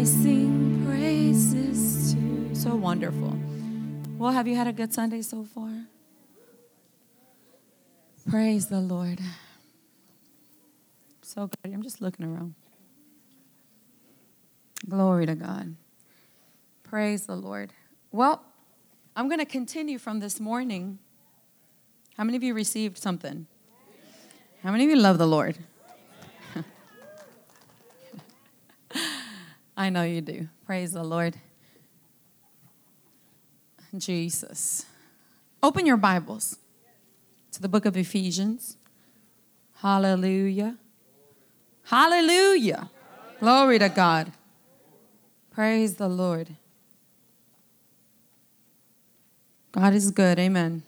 I sing praises to. So wonderful. Well, have you had a good Sunday so far? Praise the Lord. So good. I'm just looking around. Glory to God. Praise the Lord. Well, I'm going to continue from this morning. How many of you received something? How many of you love the Lord? I know you do. Praise the Lord. Jesus. Open your Bibles to the book of Ephesians. Hallelujah. Hallelujah. Glory to God. Praise the Lord. God is good. Amen.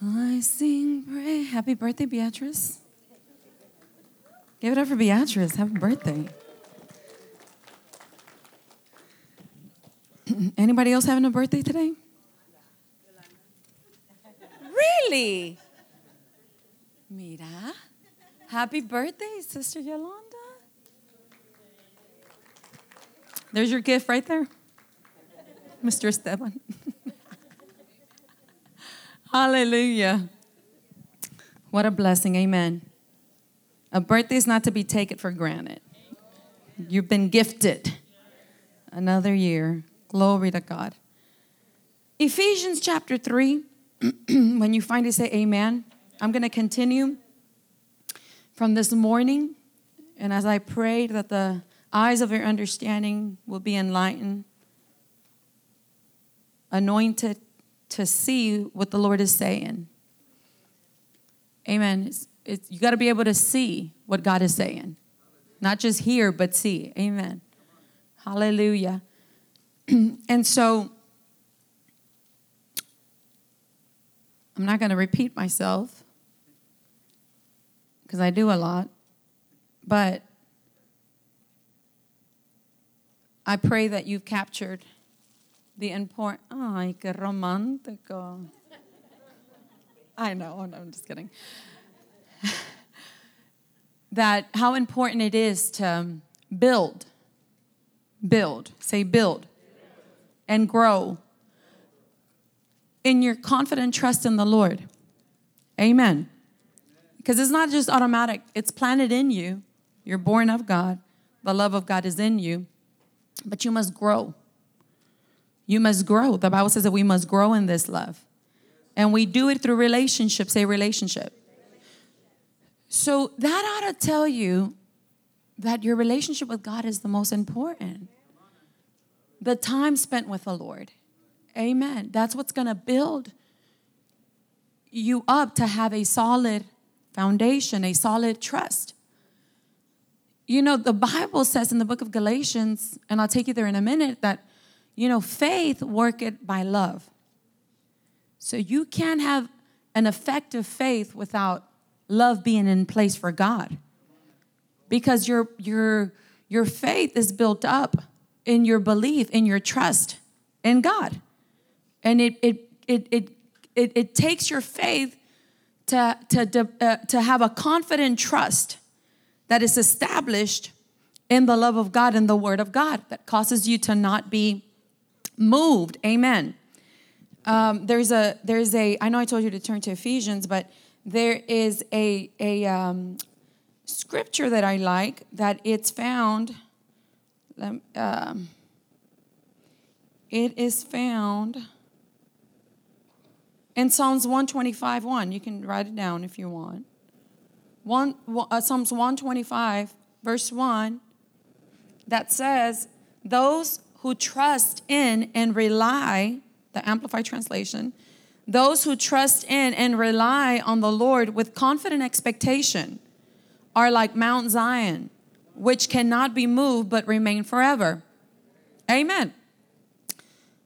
I sing pray. Happy birthday, Beatrice. Give it up for Beatrice. Happy birthday. Anybody else having a birthday today? Really? Mira. Happy birthday, Sister Yolanda. There's your gift right there, Mr. Esteban. Hallelujah. What a blessing. Amen. A birthday is not to be taken for granted. You've been gifted another year. Glory to God. Ephesians chapter 3, when you it, say amen. I'm going to continue from this morning. And as I pray that the eyes of your understanding will be enlightened, anointed to see what the Lord is saying. Amen. It's, you got to be able to see what God is saying, not just hear, but see. Amen. Hallelujah. and so, I'm not going to repeat myself because I do a lot, but I pray that you've captured the important. Ay, qué romántico. I know, I'm just kidding. that how important it is to build, build, say build, and grow in your confident trust in the Lord. Amen. Because it's not just automatic, it's planted in you. You're born of God, the love of God is in you, but you must grow. You must grow. The Bible says that we must grow in this love. And we do it through relationships, say relationship. So that ought to tell you that your relationship with God is the most important. The time spent with the Lord. Amen. That's what's going to build you up to have a solid foundation, a solid trust. You know, the Bible says in the book of Galatians, and I'll take you there in a minute, that, you know, faith worketh by love. So you can't have an effective faith without love being in place for God. Because your your your faith is built up in your belief, in your trust in God. And it it it it it, it takes your faith to to uh, to have a confident trust that is established in the love of God and the word of God that causes you to not be moved. Amen. Um, there's a there's a I know I told you to turn to Ephesians, but there is a a um, scripture that I like that it's found. Um, it is found in Psalms 125 1. You can write it down if you want. One, uh, Psalms 125, verse 1, that says, Those who trust in and rely, the Amplified Translation, those who trust in and rely on the Lord with confident expectation are like Mount Zion, which cannot be moved but remain forever. Amen.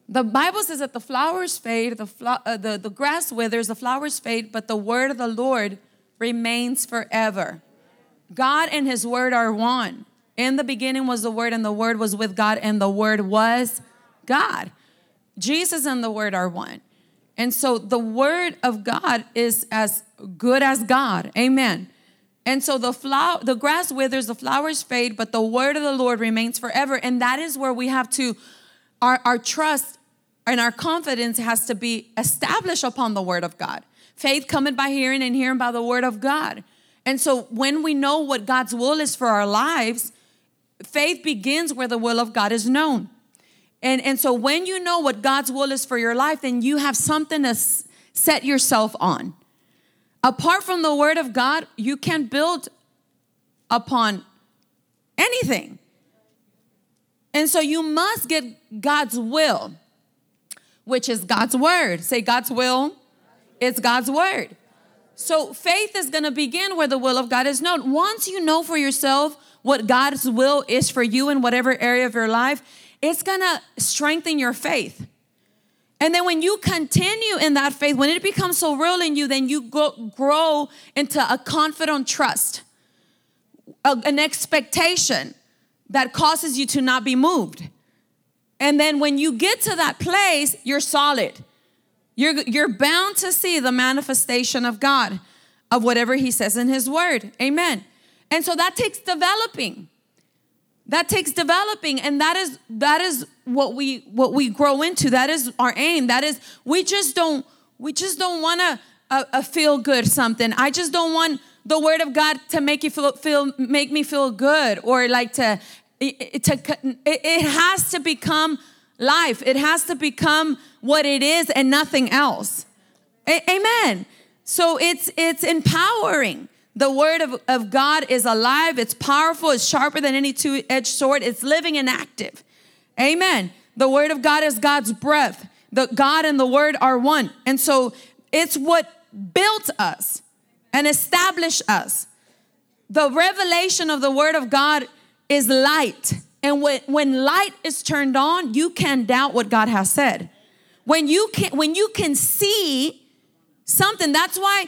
The Bible says that the flowers fade, the, uh, the, the grass withers, the flowers fade, but the word of the Lord remains forever. God and his word are one. In the beginning was the word, and the word was with God, and the word was God. Jesus and the word are one. And so the word of God is as good as God. Amen. And so the flower, the grass withers, the flowers fade, but the word of the Lord remains forever. And that is where we have to, our, our trust and our confidence has to be established upon the word of God. Faith coming by hearing and hearing by the word of God. And so when we know what God's will is for our lives, faith begins where the will of God is known. And, and so when you know what God's will is for your life, then you have something to s- set yourself on. Apart from the word of God, you can build upon anything. And so you must get God's will, which is God's word. Say, God's will, it's God's word. So faith is going to begin where the will of God is known. Once you know for yourself what God's will is for you in whatever area of your life, it's to strengthen your faith. And then when you continue in that faith, when it becomes so real in you, then you go, grow into a confident trust, a, an expectation that causes you to not be moved. And then when you get to that place, you're solid. You're, you're bound to see the manifestation of God, of whatever He says in His Word. Amen. And so that takes developing. That takes developing, and that is that is what we what we grow into. That is our aim. That is we just don't we just don't want to uh, uh, feel good something. I just don't want the Word of God to make you feel feel make me feel good or like to it, to it, it has to become life. It has to become what it is and nothing else. A- amen. So it's it's empowering. The word of, of God is alive, it's powerful, it's sharper than any two-edged sword, it's living and active. Amen. The word of God is God's breath. The God and the word are one. And so it's what built us and established us. The revelation of the word of God is light. And when, when light is turned on, you can doubt what God has said. When you can when you can see something, that's why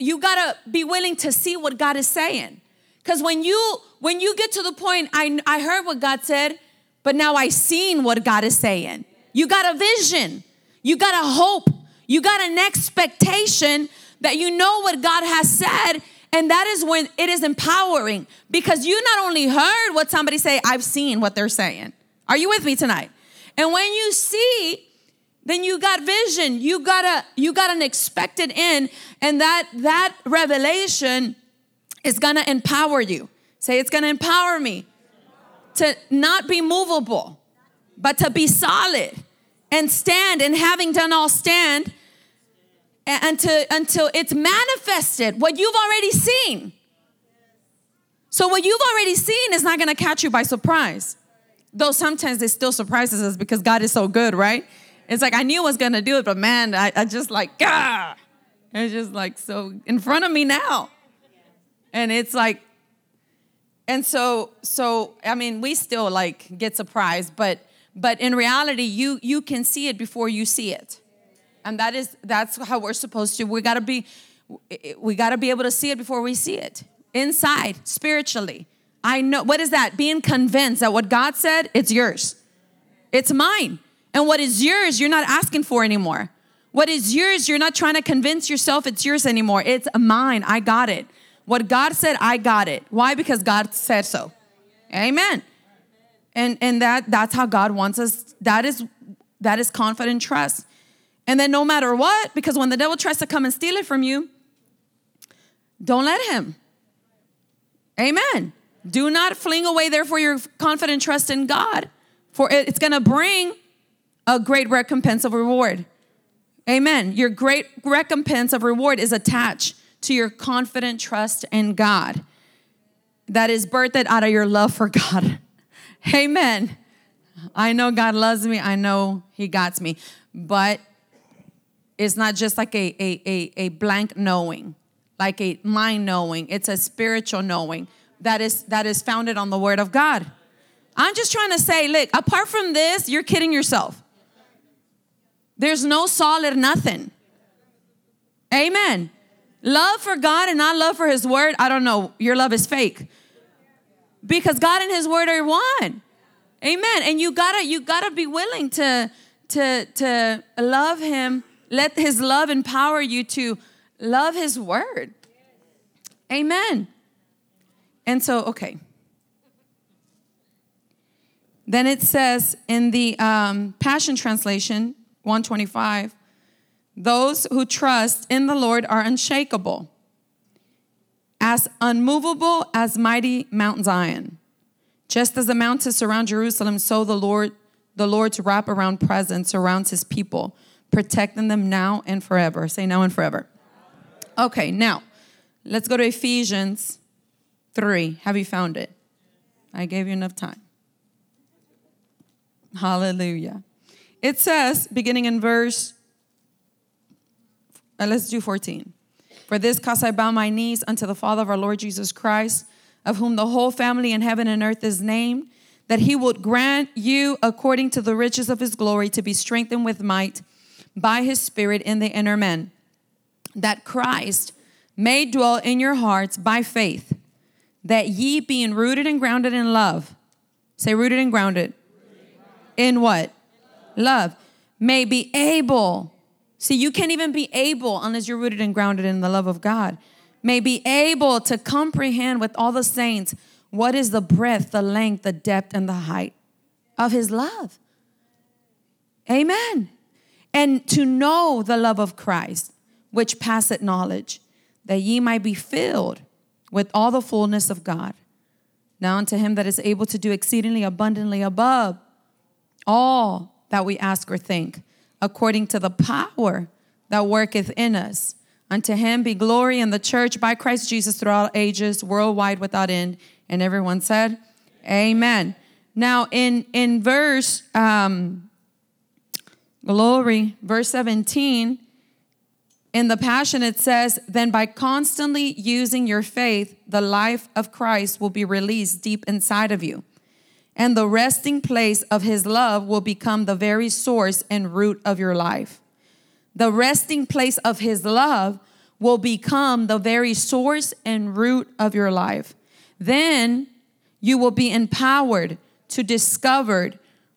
you gotta be willing to see what God is saying. Because when you when you get to the point, I I heard what God said, but now I seen what God is saying. You got a vision, you got a hope, you got an expectation that you know what God has said. And that is when it is empowering because you not only heard what somebody say, I've seen what they're saying. Are you with me tonight? And when you see then you got vision. You got a you got an expected end and that that revelation is to empower you. Say it's to empower me to not be movable but to be solid and stand and having done all stand and to, until it's manifested what you've already seen. So what you've already seen is not to catch you by surprise. Though sometimes it still surprises us because god is so good right it's like I knew I was gonna do it, but man, I, I just like, ah, it's just like so in front of me now. And it's like, and so, so I mean, we still like get surprised, but but in reality, you you can see it before you see it. And that is that's how we're supposed to. We gotta be we gotta be able to see it before we see it. Inside, spiritually. I know what is that? Being convinced that what God said, it's yours. It's mine. And what is yours, you're not asking for anymore. What is yours, you're not trying to convince yourself it's yours anymore. It's mine. I got it. What God said, I got it. Why? Because God said so. Amen. And and that that's how God wants us. That is that is confident trust. And then no matter what, because when the devil tries to come and steal it from you, don't let him. Amen. Do not fling away therefore your confident trust in God, for it's going to bring a great recompense of reward. Amen. Your great recompense of reward is attached to your confident trust in God that is birthed out of your love for God. Amen. I know God loves me. I know He got me. But it's not just like a, a, a, a blank knowing, like a mind knowing. It's a spiritual knowing that is that is founded on the word of God. I'm just trying to say, look, apart from this, you're kidding yourself. There's no solid nothing. Amen. Love for God and not love for His word, I don't know. Your love is fake. Because God and His word are one. Amen. And you gotta you gotta be willing to to to love Him. Let His love empower you to love His word. Amen. And so, okay. Then it says in the um, Passion Translation, 125, those who trust in the Lord are unshakable, as unmovable as mighty Mount Zion. Just as the mountains surround Jerusalem, so the Lord, the Lord's wrap around presence surrounds his people, protecting them now and forever. Say now and forever. Okay, now let's go to Ephesians 3. Have you found it? I gave you enough time. Hallelujah. It says, beginning in verse, uh, let's do 14. For this cause I bow my knees unto the Father of our Lord Jesus Christ, of whom the whole family in heaven and earth is named, that he would grant you, according to the riches of his glory, to be strengthened with might by his Spirit in the inner man, that Christ may dwell in your hearts by faith, that ye being rooted and grounded in love, say rooted and grounded, in what? Love. May be able. See, you can't even be able unless you're rooted and grounded in the love of God. May be able to comprehend with all the saints what is the breadth, the length, the depth, and the height of his love. Amen. And to know the love of Christ, which passeth knowledge, that ye might be filled with all the fullness of God. Now unto him that is able to do exceedingly abundantly above all that we ask or think, according to the power that worketh in us. Unto him be glory in the church by Christ Jesus throughout ages, worldwide without end. And everyone said, Amen. Now, in, in verse um, glory, verse 17, in the Passion, it says, Then by constantly using your faith, the life of Christ will be released deep inside of you and the resting place of his love will become the very source and root of your life. The resting place of his love will become the very source and root of your life. Then you will be empowered to discover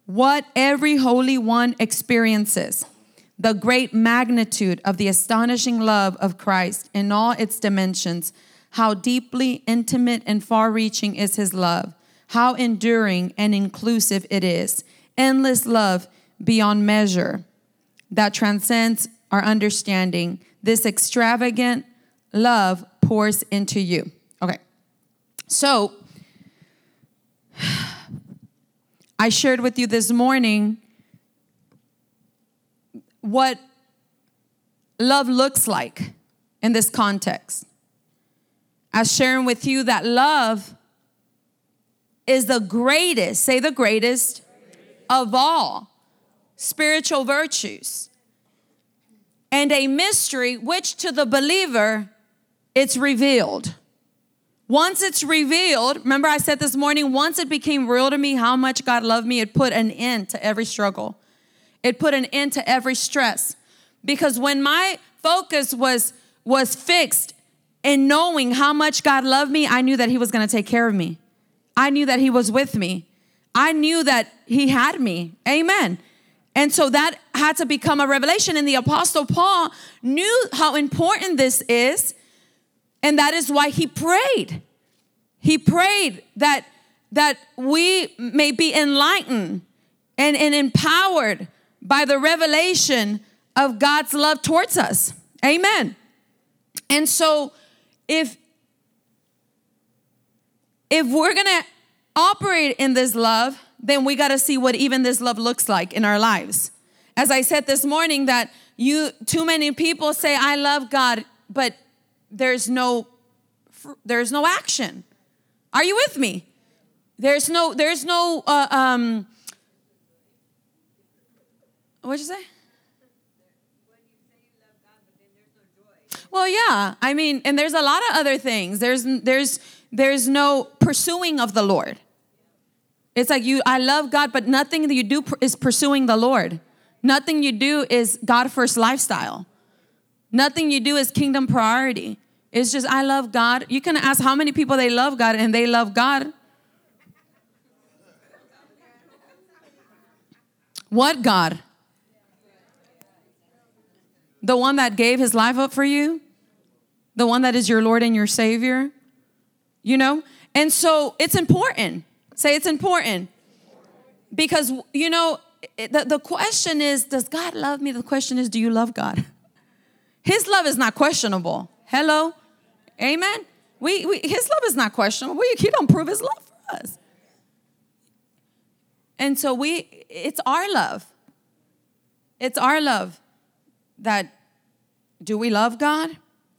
what every Holy One experiences the great magnitude of the astonishing love of Christ in all its dimensions, how deeply intimate and far reaching is his love how enduring and inclusive it is. Endless love beyond measure that transcends our understanding. This extravagant love pours into you. Okay. So, I shared with you this morning what love looks like in this context. I sharing with you that love is the greatest, say the greatest of all spiritual virtues. And a mystery which to the believer it's revealed. Once it's revealed, remember I said this morning, once it became real to me how much God loved me, it put an end to every struggle. It put an end to every stress. Because when my focus was was fixed in knowing how much God loved me, I knew that he was going to take care of me. I knew that He was with me. I knew that He had me. Amen. And so that had to become a revelation. And the Apostle Paul knew how important this is. And that is why he prayed. He prayed that, that we may be enlightened and, and empowered by the revelation of God's love towards us. Amen. And so if if we're gonna operate in this love, then we gotta see what even this love looks like in our lives. As I said this morning, that you too many people say, I love God, but there's no there's no action. Are you with me? There's no, there's no, uh, um, what'd you say? Well, yeah. I mean, and there's a lot of other things. There's there's there's no pursuing of the Lord. It's like you, I love God, but nothing that you do is pursuing the Lord. Nothing you do is God first lifestyle. Nothing you do is kingdom priority. It's just, I love God. You can ask how many people they love God and they love God. What God? The one that gave his life up for you? the one that is your Lord and your Savior. You know? And so it's important. Say it's important. Because, you know, the, the question is, does God love me? The question is, do you love God? His love is not questionable. Hello? Amen? We, we, his love is not questionable. We, he don't prove his love for us. And so we, it's our love. It's our love that, do we love God?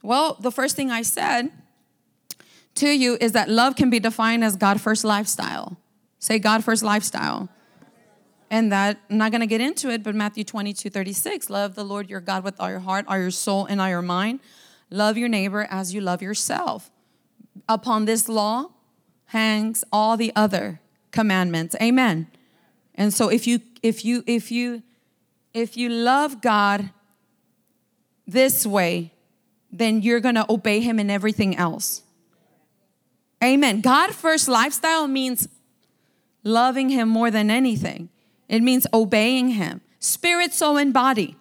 Well, the first thing I said to you is that love can be defined as God first lifestyle. Say God first lifestyle. And that, I'm not going to get into it, but Matthew 22 36, love the Lord your God with all your heart, all your soul, and all your mind. Love your neighbor as you love yourself. Upon this law hangs all the other commandments. Amen. And so if you if you if you if you love God this way, then you're going to obey him in everything else. Amen. God first lifestyle means loving him more than anything. It means obeying him. Spirit, soul, and body.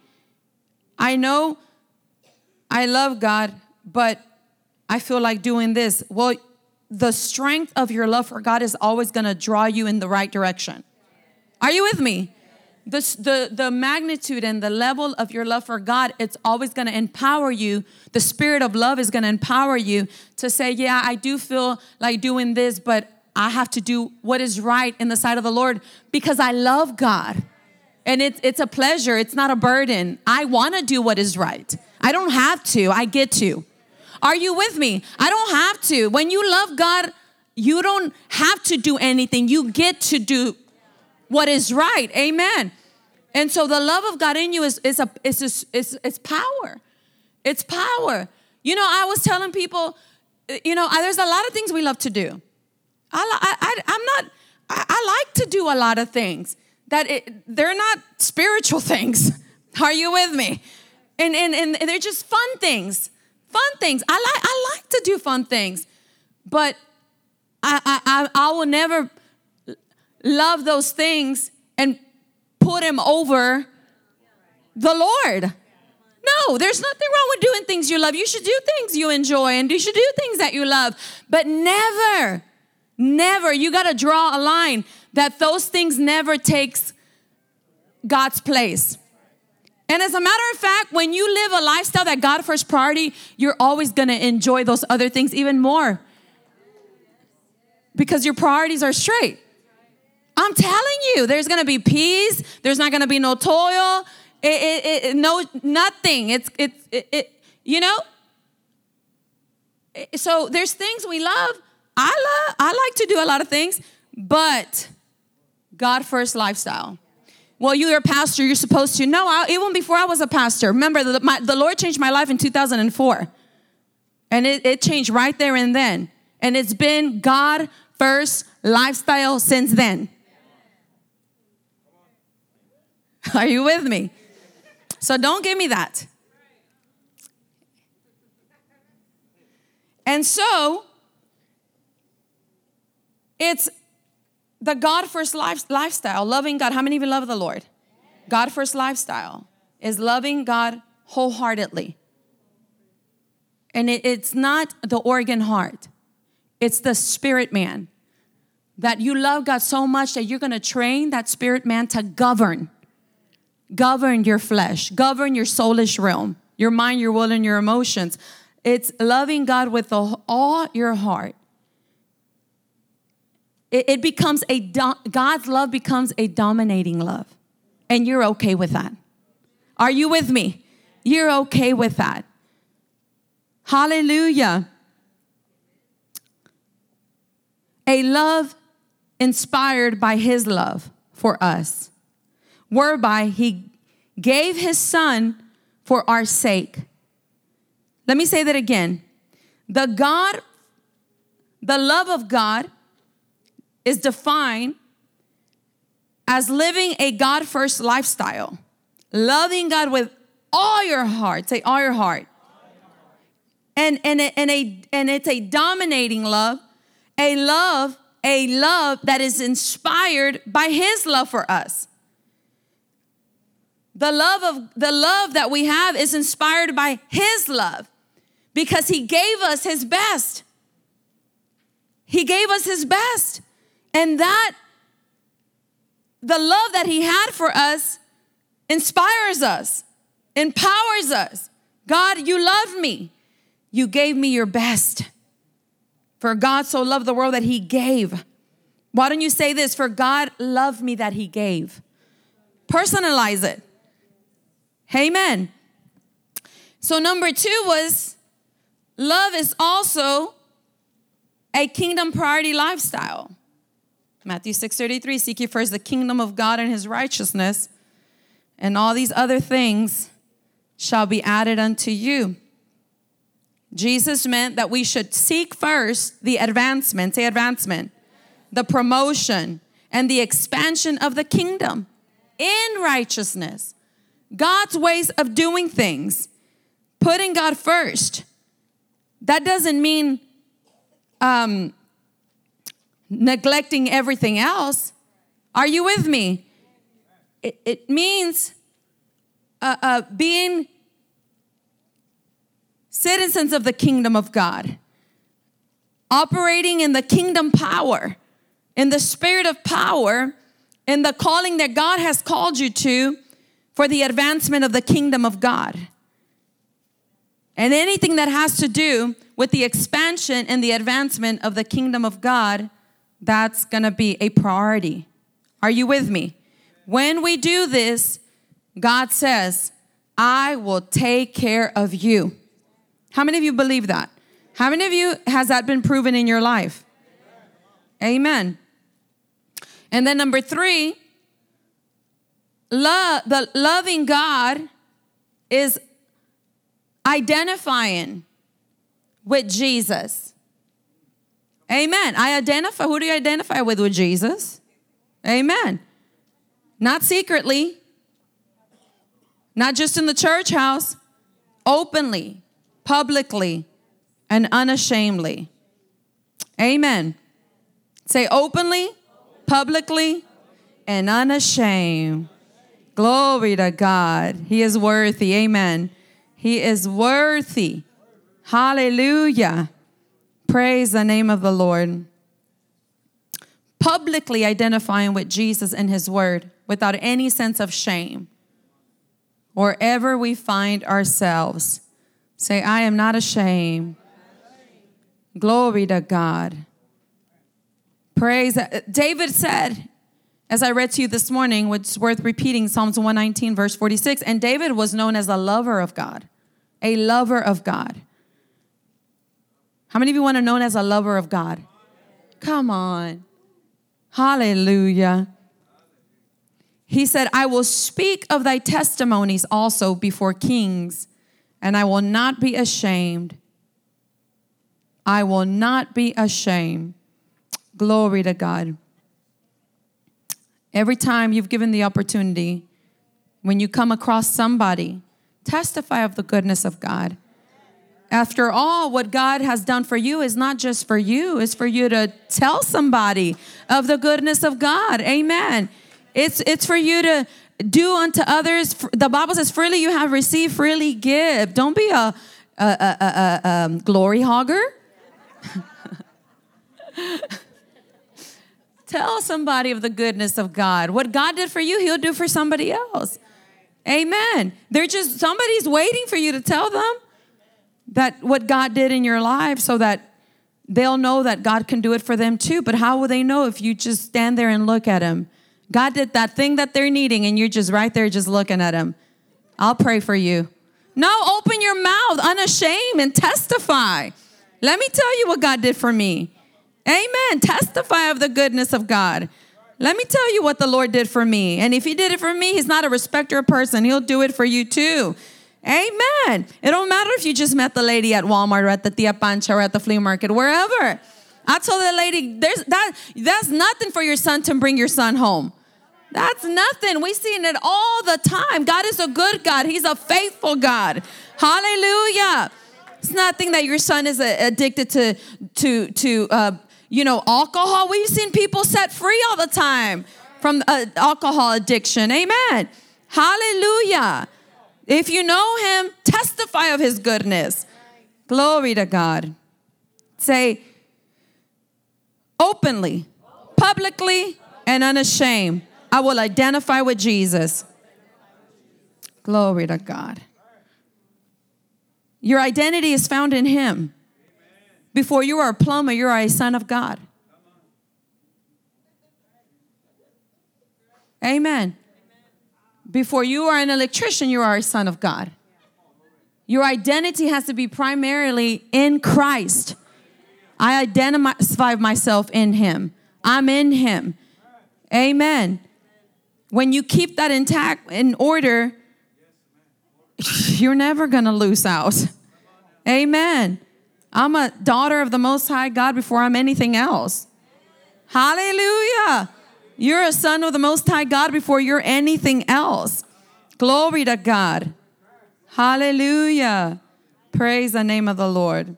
I know I love God, but I feel like doing this. Well, the strength of your love for God is always going to draw you in the right direction. Are you with me? The, the, the magnitude and the level of your love for God, it's always going to empower you. The spirit of love is going to empower you to say, Yeah, I do feel like doing this, but I have to do what is right in the sight of the Lord because I love God. And it's, it's a pleasure, it's not a burden. I want to do what is right. I don't have to, I get to. Are you with me? I don't have to. When you love God, you don't have to do anything. You get to do what is right. Amen. And so the love of God in you is, is, a, is, is, is, is power. It's power. You know, I was telling people, you know, there's a lot of things we love to do. I, I, I'm not, I, I like to do a lot of things that it, they're not spiritual things. Are you with me? And, and, and they're just fun things. Fun things. I like, I like to do fun things, but I, I, I will never love those things and put them over the Lord. No, there's nothing wrong with doing things you love. You should do things you enjoy and you should do things that you love, but never Never. You got to draw a line that those things never takes God's place. And as a matter of fact, when you live a lifestyle that God first priority, you're always going to enjoy those other things even more. Because your priorities are straight. I'm telling you, there's to be peace, there's not to be no toil, it, it, it, no nothing. It's it's it, it you know? Eh, so there's things we love I love, I like to do a lot of things, but God first lifestyle. Well, you're a pastor, you're supposed to. No, I, even before I was a pastor, remember, the, my, the Lord changed my life in 2004. And it, it changed right there and then. And it's been God first lifestyle since then. Are you with me? So don't give me that. And so, it's the God first life, lifestyle, loving God. How many of you love the Lord? God first lifestyle is loving God wholeheartedly. And it, it's not the organ heart, it's the spirit man. That you love God so much that you're gonna train that spirit man to govern, govern your flesh, govern your soulish realm, your mind, your will, and your emotions. It's loving God with all your heart it, becomes a, God's love becomes a dominating love. And you're okay with that. Are you with me? You're okay with that. Hallelujah. A love inspired by his love for us, whereby he gave his son for our sake. Let me say that again. The God, the love of God is defined as living a God first lifestyle, loving God with all your heart. Say, all your heart. And, and, and, a, and it's a dominating love, a love, a love that is inspired by His love for us. The love of the love that we have is inspired by His love. because he gave us his best. He gave us his best. And that, the love that he had for us, inspires us, empowers us. God, you love me. You gave me your best. For God so loved the world that he gave. Why don't you say this? For God loved me that he gave. Personalize it. Amen. So, number two was love is also a kingdom priority lifestyle. Matthew 6:33 seek ye first the kingdom of God and his righteousness and all these other things shall be added unto you. Jesus meant that we should seek first the advancement, say advancement, the promotion and the expansion of the kingdom in righteousness. God's ways of doing things, putting God first. That doesn't mean um, neglecting everything else. Are you with me? It, it means uh, uh, being citizens of the kingdom of God, operating in the kingdom power, in the spirit of power, in the calling that God has called you to for the advancement of the kingdom of God. And anything that has to do with the expansion and the advancement of the kingdom of God, that's gonna be a priority. Are you with me? When we do this, God says, I will take care of you. How many of you believe that? How many of you has that been proven in your life? Amen. And then number three, love the loving God is identifying with Jesus. Amen. I identify. Who do you identify with? With Jesus. Amen. Not secretly, not just in the church house, openly, publicly, and unashamedly. Amen. Say openly, publicly, and unashamed. Glory to God. He is worthy. Amen. He is worthy. Hallelujah. Praise the name of the Lord. Publicly identifying with Jesus and His Word without any sense of shame. Wherever we find ourselves, say, I am not ashamed. Glory to God. Praise. David said, as I read to you this morning, it's worth repeating Psalms 119, verse 46. And David was known as a lover of God, a lover of God. How many of you want to known as a lover of God? Come on. Hallelujah. He said, I will speak of thy testimonies also before kings, and I will not be ashamed. I will not be ashamed. Glory to God. Every time you've given the opportunity, when you come across somebody, testify of the goodness of God. After all, what God has done for you is not just for you, it's for you to tell somebody of the goodness of God. Amen. It's it's for you to do unto others. The Bible says, "Freely you have received, freely give." Don't be a a, a, a, a um, glory hogger. Tell somebody of the goodness of God. What God did for you, He'll do for somebody else. Amen. They're just somebody's waiting for you to tell them that what God did in your life so that they'll know that God can do it for them too. But how will they know if you just stand there and look at Him? God did that thing that they're needing, and you're just right there, just looking at Him. I'll pray for you. No, open your mouth unashamed and testify. Let me tell you what God did for me. Amen. Testify of the goodness of God. Let me tell you what the Lord did for me. And if He did it for me, He's not a respecter of person. He'll do it for you too. Amen. It don't matter if you just met the lady at Walmart or at the Tia Pancha or at the flea market, wherever. I told the lady, there's that that's nothing for your son to bring your son home. That's nothing. We seen it all the time. God is a good God. He's a faithful God. Hallelujah. It's nothing that your son is addicted to to to uh, you know alcohol. We've seen people set free all the time from uh, alcohol addiction. Amen. Hallelujah. If you know him, testify of his goodness. Glory to God. Say, openly, publicly, and unashamed, I will identify with Jesus. Glory to God. Your identity is found in Him. Before you are a plumber, you are a son of God. Amen. Before you are an electrician, you are a son of God. Your identity has to be primarily in Christ. I identify myself in Him. I'm in Him. Amen. When you keep that intact in order, you're never going to lose out. Amen. I'm a daughter of the Most High God before I'm anything else. Hallelujah. You're a son of the Most High God before you're anything else. Glory to God. Hallelujah. Praise the name of the Lord.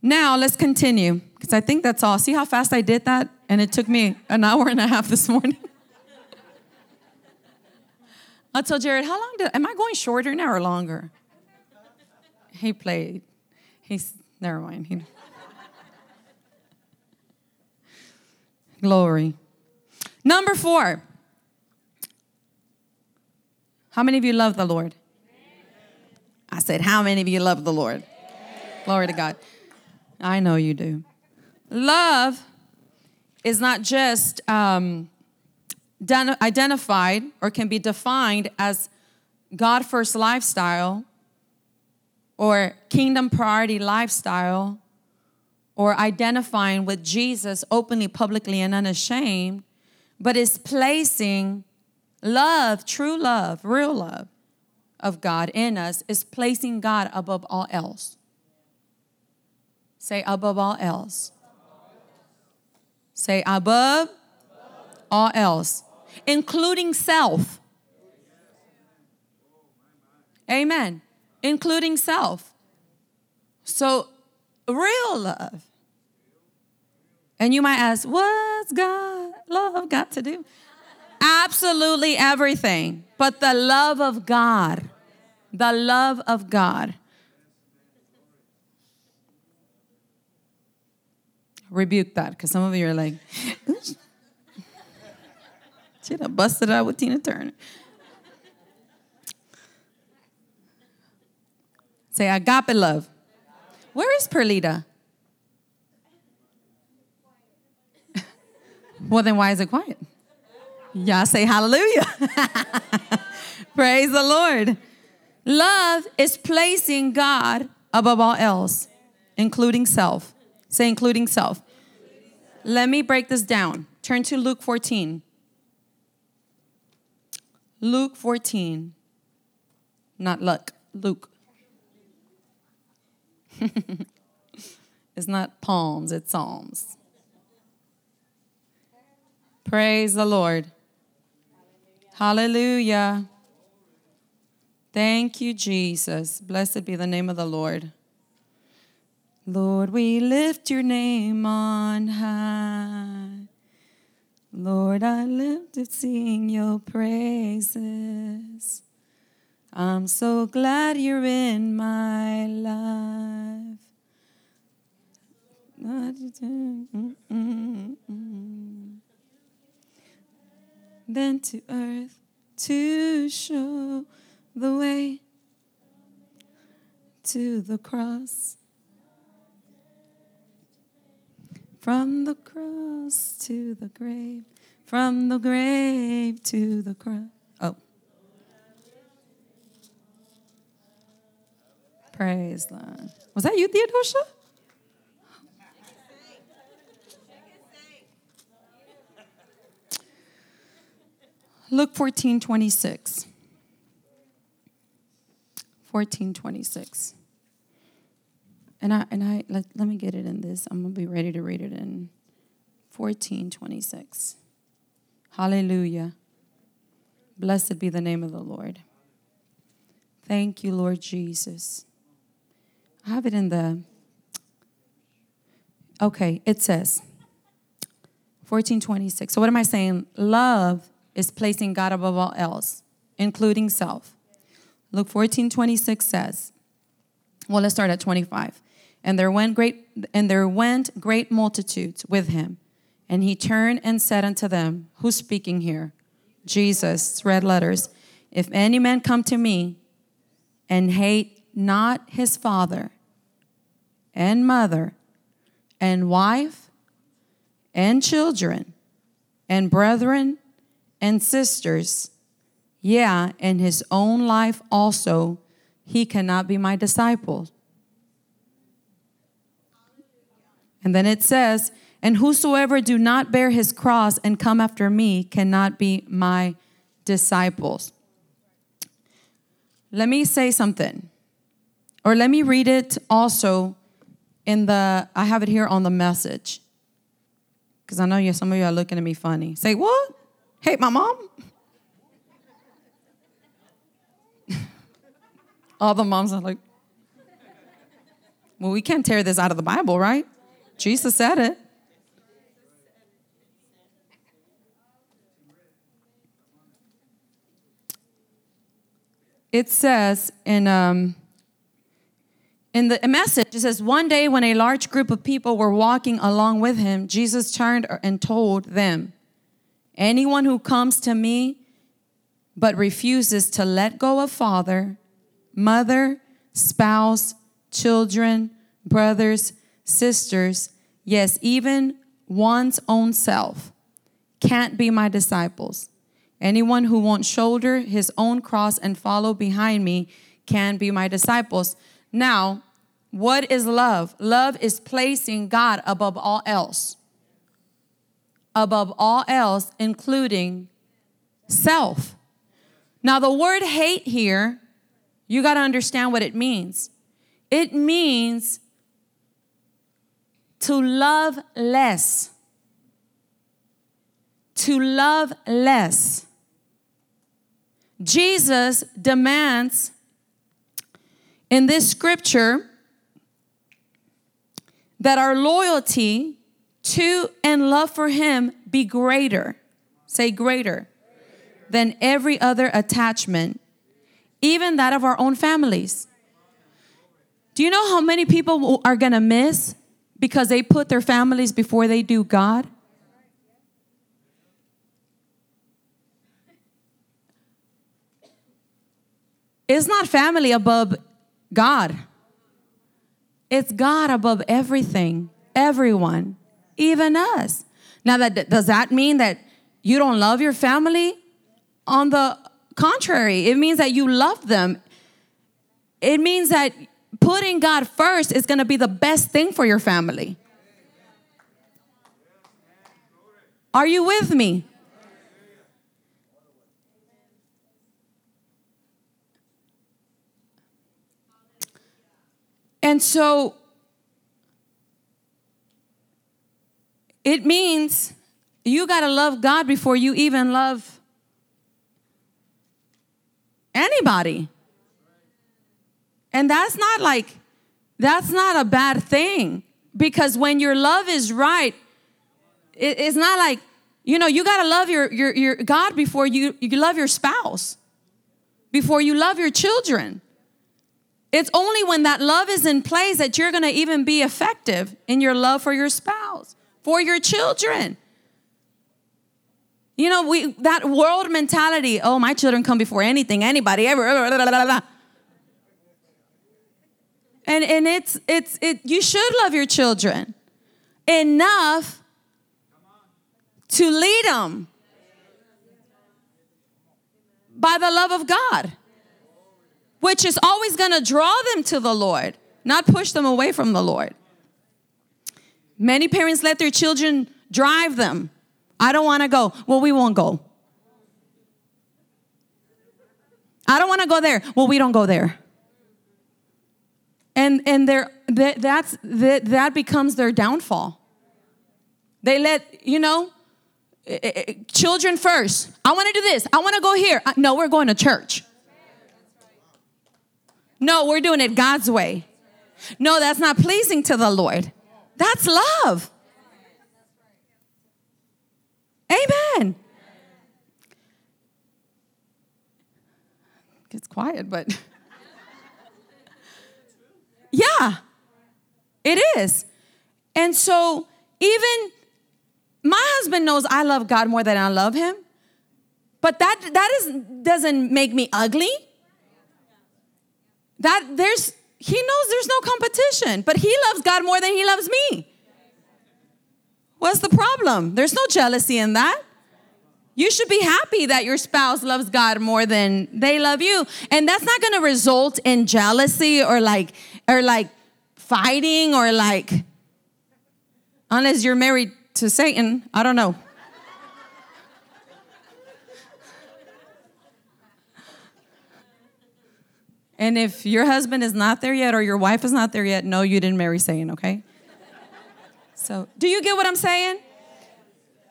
Now let's continue because I think that's all. See how fast I did that? And it took me an hour and a half this morning. I told Jared, how long did, am I going shorter now or longer? He played. He's, never mind. He, glory. Number four. How many of you love the Lord? I said, How many of you love the Lord? Glory to God. I know you do. Love is not just um, identified or can be defined as God first lifestyle or kingdom priority lifestyle or identifying with Jesus openly, publicly, and unashamed, but is placing love, true love, real love of God in us, is placing God above all else. Say, above all else. Say, above all else, including self. Amen. Including self. So, real love. And you might ask, what's God, love got to do? Absolutely everything. But the love of God, the love of God. Rebuke that because some of you are like, should have busted out with Tina Turner. Say agape love. Where is Perlita? well, then why is it quiet? Y'all say hallelujah. Praise the Lord. Love is placing God above all else, including self. Say, including self. Let me break this down. Turn to Luke 14. Luke 14. Not Luck, Luke. it's not palms, it's psalms. Praise the Lord. Hallelujah. Thank you, Jesus. Blessed be the name of the Lord. Lord, we lift your name on high. Lord, I lift to sing your praises. I'm so glad you're in my life. Then to earth to show the way to the cross. From the cross to the grave, from the grave to the cross. Oh. Praise Lord. Was that you, Theodosia? Luke 14, 26. 14, 26. And I and I let, let me get it in this. I'm gonna be ready to read it in 1426. Hallelujah. Blessed be the name of the Lord. Thank you, Lord Jesus. I have it in the Okay, it says 1426. So what am I saying? Love is placing God above all else, including self. Luke 1426 says, Well, let's start at 25. And there went great and there went great multitudes with him. And he turned and said unto them, Who's speaking here? Jesus, red letters. If any man come to me and hate not his father and mother and wife and children and brethren and sisters, yeah, and his own life also, he cannot be my disciple. And then it says, and whosoever do not bear his cross and come after me cannot be my disciples. Let me say something, or let me read it also in the, I have it here on the message. Because I know you, some of you are looking at me funny. Say, what? Hate my mom? All the moms are like, well, we can't tear this out of the Bible, right? Jesus said it. It says in um, in the message, it says, One day when a large group of people were walking along with him, Jesus turned and told them, Anyone who comes to me but refuses to let go of father, mother, spouse, children, brothers, sisters, yes, even one's own self, can't be my disciples. Anyone who won't shoulder his own cross and follow behind me can be my disciples. Now, what is love? Love is placing God above all else. Above all else, including self. Now, the word hate here, you got to understand what it means. It means to love less. To love less. Jesus demands in this scripture that our loyalty to and love for Him be greater. Say greater than every other attachment, even that of our own families. Do you know how many people are gonna miss because they put their families before they do God? It's not family above God. It's God above everything, everyone, even us. Now that does that mean that you don't love your family? On the contrary, it means that you love them. It means that putting God first is going to be the best thing for your family. Are you with me? And so it means you got to love God before you even love anybody. And that's not like, that's not a bad thing because when your love is right, it, it's not like, you know, you got to love your, your, your God before you, you love your spouse, before you love your children. It's only when that love is in place that you're going to even be effective in your love for your spouse, for your children. You know, we that world mentality, oh, my children come before anything, anybody, ever. Blah, blah, blah, and and it's it's it you should love your children enough to lead them by the love of God which is always going to draw them to the Lord, not push them away from the Lord. Many parents let their children drive them. I don't want to go. Well, we won't go. I don't want to go there. Well, we don't go there. And and they that that's that that becomes their downfall. They let, you know, eh, eh, eh, children first. I want to do this. I want to go here. No, we're going to church. No, we're doing it God's way. No, that's not pleasing to the Lord. That's love. Amen. It's quiet, but Yeah, it is. And so, even my husband knows I love God more than I love him, but that, that is, doesn't make me ugly. That there's, he knows there's no competition, but he loves God more than he loves me. What's the problem? There's no jealousy in that. You should be happy that your spouse loves God more than they love you. And that's not going to result in jealousy or like or like fighting or like unless you're married to Satan, I don't know. And if your husband is not there yet or your wife is not there yet, no, you didn't marry Satan, okay? So, do you get what I'm saying?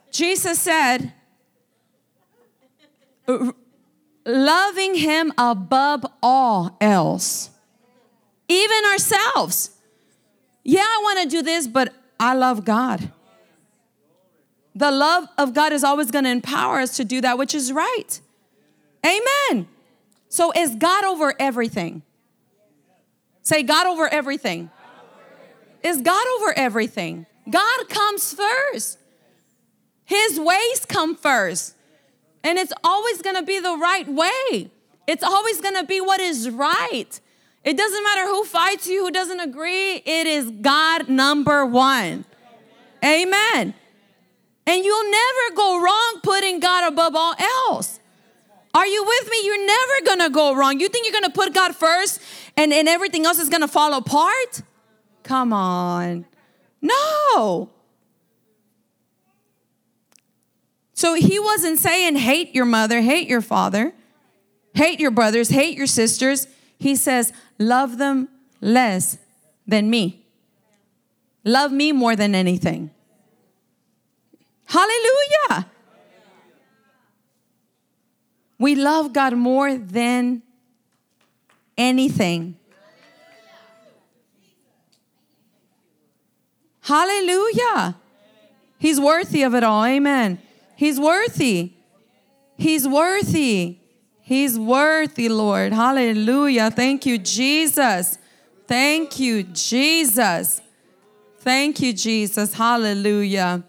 Jesus said, loving him above all else, even ourselves. Yeah, I want to do this, but I love God. The love of God is always going to empower us to do that which is right. Amen. So is God over everything? Say God over everything. Is God over everything? God comes first. His ways come first. And it's always gonna be the right way. It's always gonna be what is right. It doesn't matter who fights you, who doesn't agree, it is God number one. Amen. And you'll never go wrong putting God above all else. Are you with me? You're never gonna go wrong. You think you're gonna put God first and, and everything else is gonna fall apart? Come on. No. So he wasn't saying hate your mother, hate your father, hate your brothers, hate your sisters. He says love them less than me. Love me more than anything. Hallelujah. We love God more than anything. Hallelujah. He's worthy of it all. Amen. He's worthy. He's worthy. He's worthy, Lord. Hallelujah. Thank you, Jesus. Thank you, Jesus. Thank you, Jesus. Hallelujah.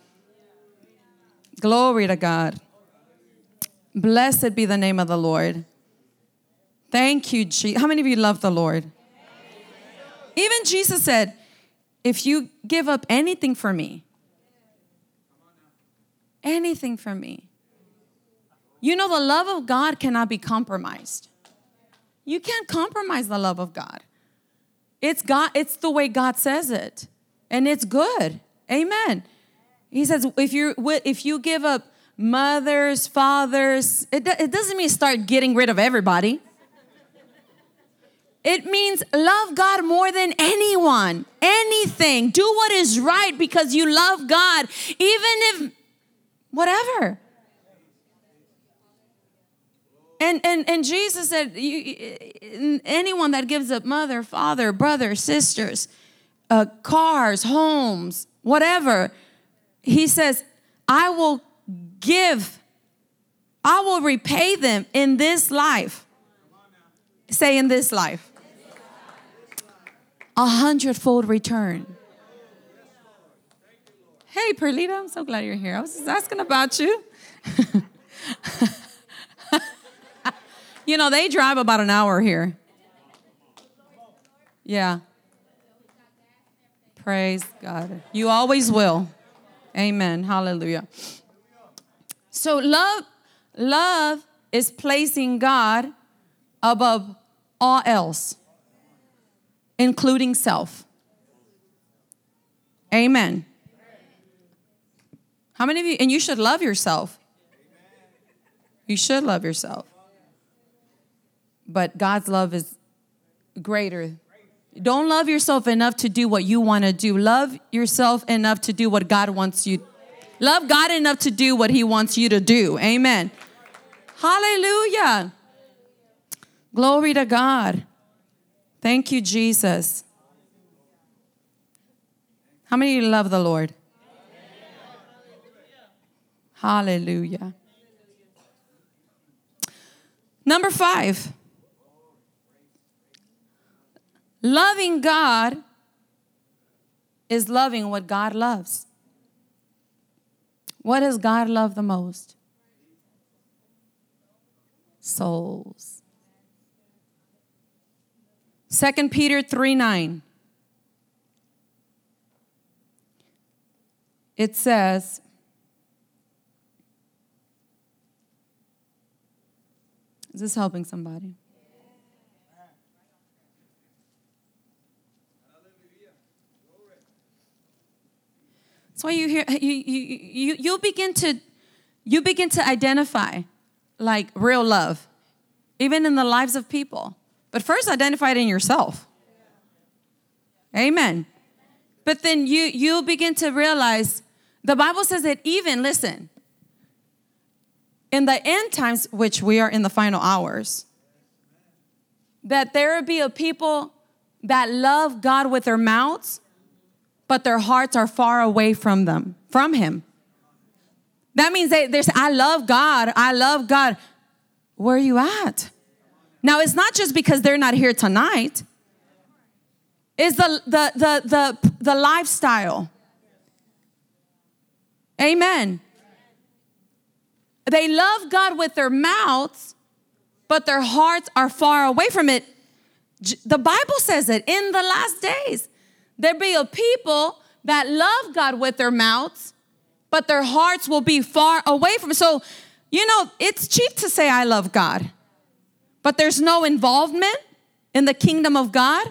Glory to God. Blessed be the name of the Lord. Thank you, Jesus. How many of you love the Lord? Even Jesus said, If you give up anything for me, anything for me. You know, the love of God cannot be compromised. You can't compromise the love of God. It's God, it's the way God says it. And it's good. Amen. He says, if you if you give up mothers, fathers, it, it doesn't mean start getting rid of everybody. It means love God more than anyone, anything. Do what is right because you love God, even if whatever. And, and, and Jesus said, you, anyone that gives up mother, father, brother, sisters, uh, cars, homes, whatever, he says, I will give, I will repay them in this life. Say, in this life. A hundredfold return. Hey, Perlita, I'm so glad you're here. I was just asking about you. you know, they drive about an hour here. Yeah. Praise God. You always will. Amen. Hallelujah. So love love is placing God above all else, including self. Amen. How many of you, and you should love yourself. You should love yourself. But God's love is greater. Don't love yourself enough to do what you want to do. Love yourself enough to do what God wants you. Love God enough to do what He wants you to do. Amen. Hallelujah. Glory to God. Thank you, Jesus. How many of you love the Lord? Hallelujah. Number five, Loving God is loving what God loves. What does God love the most? Souls. 2 Peter 3 9. It says, Is this helping somebody? That's why you hear you you you you begin to you begin to identify like real love, even in the lives of people. But first identify it in yourself. Amen. But then you you begin to realize the Bible says that even listen, in the end times, which we are in the final hours, that there will be a people that love God with their mouths, but their hearts are far away from them, from Him. That means they, they say, I love God, I love God. Where are you at? Now, it's not just because they're not here tonight, it's the, the, the, the, the lifestyle. Amen. They love God with their mouths, but their hearts are far away from it. The Bible says it in the last days. There be a people that love God with their mouths, but their hearts will be far away from. So, you know, it's cheap to say, I love God, but there's no involvement in the kingdom of God.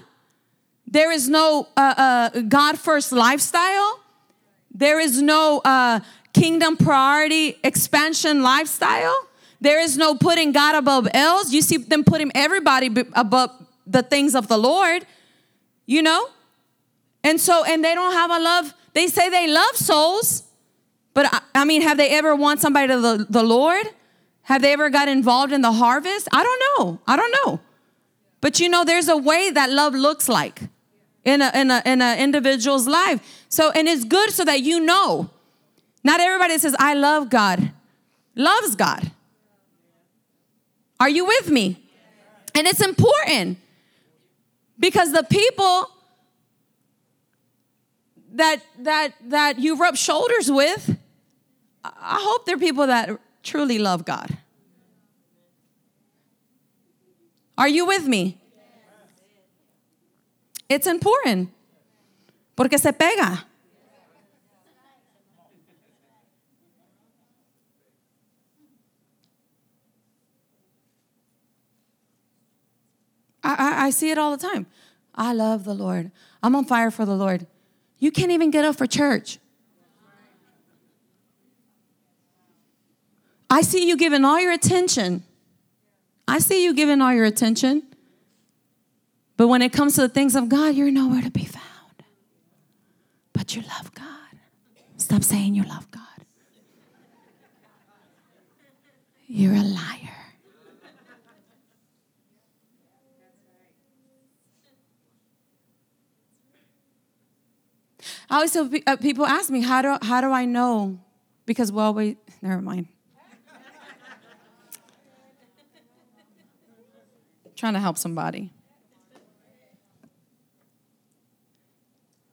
There is no uh, uh, God first lifestyle. There is no uh, kingdom priority expansion lifestyle. There is no putting God above else. You see them putting everybody above the things of the Lord, you know? And so, and they don't have a love. They say they love souls, but I, I mean, have they ever won somebody to the, the Lord? Have they ever got involved in the harvest? I don't know. I don't know. But you know, there's a way that love looks like in a in a in an individual's life. So, and it's good so that you know not everybody says, I love God, loves God. Are you with me? And it's important because the people that that that you rub shoulders with, I hope they're people that truly love God. Are you with me? It's important. Porque se pega. I, I, I see it all the time. I love the Lord. I'm on fire for the Lord. You can't even get up for church. I see you giving all your attention. I see you giving all your attention. But when it comes to the things of God, you're nowhere to be found. But you love God. Stop saying you love God. You're a liar. I always tell uh, people ask me, how do, how do I know? Because, well, wait, never mind. trying to help somebody.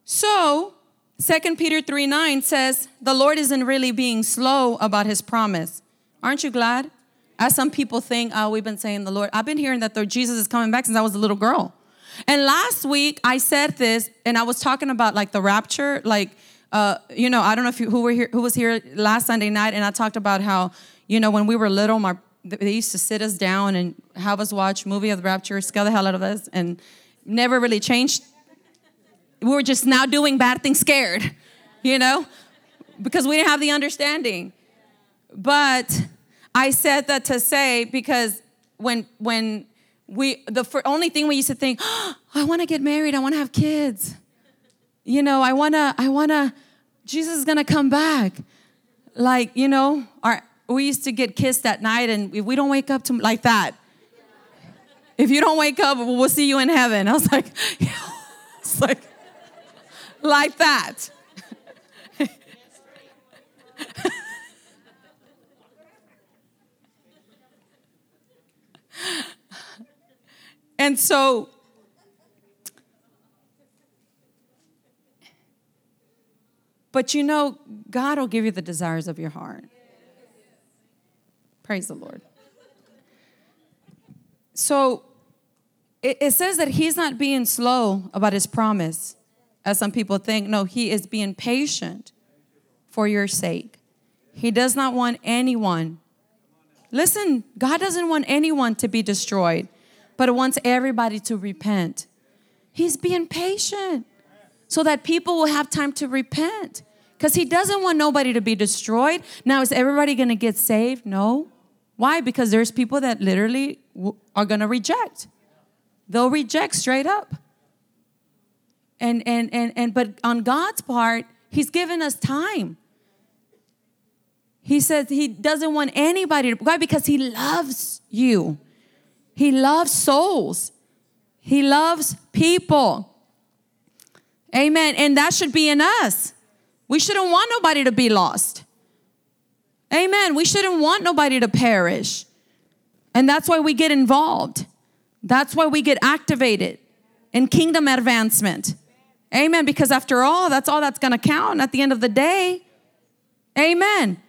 So, 2 Peter 3 9 says, The Lord isn't really being slow about his promise. Aren't you glad? As some people think, oh, we've been saying the Lord. I've been hearing that the Jesus is coming back since I was a little girl. And last week I said this, and I was talking about like the rapture, like uh, you know, I don't know if you, who were here, who was here last Sunday night, and I talked about how you know when we were little, my they used to sit us down and have us watch movie of the rapture, scare the hell out of us, and never really changed. We were just now doing bad things scared, you know, because we didn't have the understanding. But I said that to say because when when we the only thing we used to think oh, i want to get married i want to have kids. You know i want to i want to jesus is going to come back. Like you know our we used to get kissed at night and if we don't wake up to like that. If you don't wake up we'll see you in heaven. I was like it's like like that And so But you know, God will give you the desires of your heart. Praise the Lord. So it, it, says that he's not being slow about his promise, as some people think. No, he is being patient for your sake. He does not want anyone. Listen, God doesn't want anyone to be destroyed but wants everybody to repent. He's being patient so that people will have time to repent because he doesn't want nobody to be destroyed. Now, is everybody going to get saved? No. Why? Because there's people that literally are going to reject. They'll reject straight up. And and and and but on God's part, he's given us time. He says he doesn't want anybody to why because he loves you. He loves souls. He loves people. Amen. And that should be in us. We shouldn't want nobody to be lost. Amen. We shouldn't want nobody to perish. And that's why we get involved. That's why we get activated in kingdom advancement. Amen. Because after all, that's all that's going to count at the end of the day. Amen.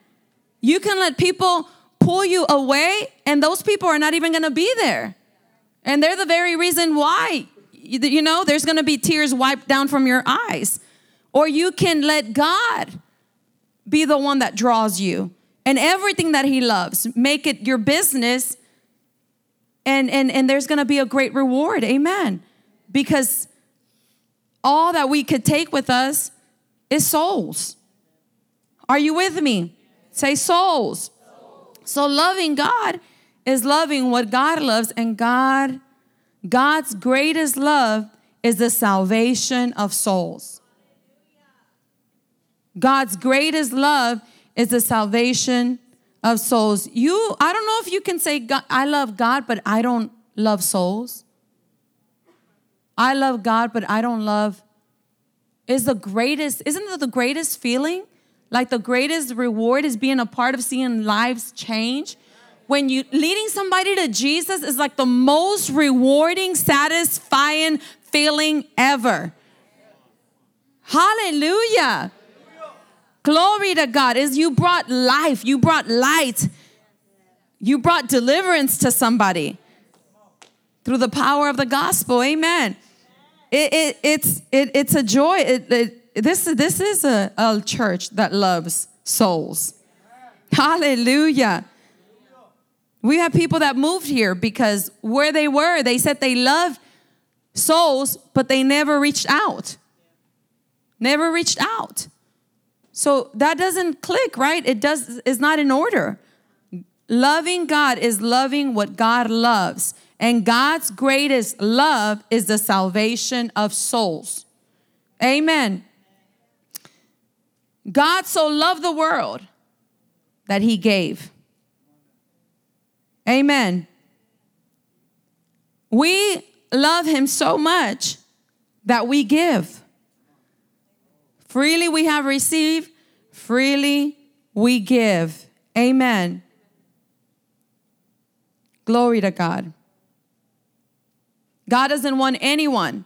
You can let people pull you away, and those people are not even to be there. And they're the very reason why, you know, there's to be tears wiped down from your eyes. Or you can let God be the one that draws you. And everything that He loves, make it your business. And and and there's to be a great reward. Amen. Because all that we could take with us is souls. Are you with me? Say souls. So loving god is loving what god loves and god god's greatest love is the salvation of souls god's greatest love is the salvation of souls. You, I don't know if you can say, I love God, but I don't love souls. I love God, but I don't love, is the greatest, isn't it the greatest feeling? Like the greatest reward is being a part of seeing lives change. When you leading somebody to Jesus is like the most rewarding, satisfying feeling ever. Hallelujah. Glory to God. Is you brought life, you brought light, you brought deliverance to somebody through the power of the gospel. Amen. It, it, it's, it, it's a joy. It, it, this, this is a, a church that loves souls. Hallelujah. We have people that moved here because where they were, they said they loved souls, but they never reached out. Never reached out. So that doesn't click, right? It does is not in order. Loving God is loving what God loves. And God's greatest love is the salvation of souls. Amen. God so loved the world that he gave. Amen. We love him so much that we give. Freely we have received, freely we give. Amen. Glory to God. God doesn't want anyone,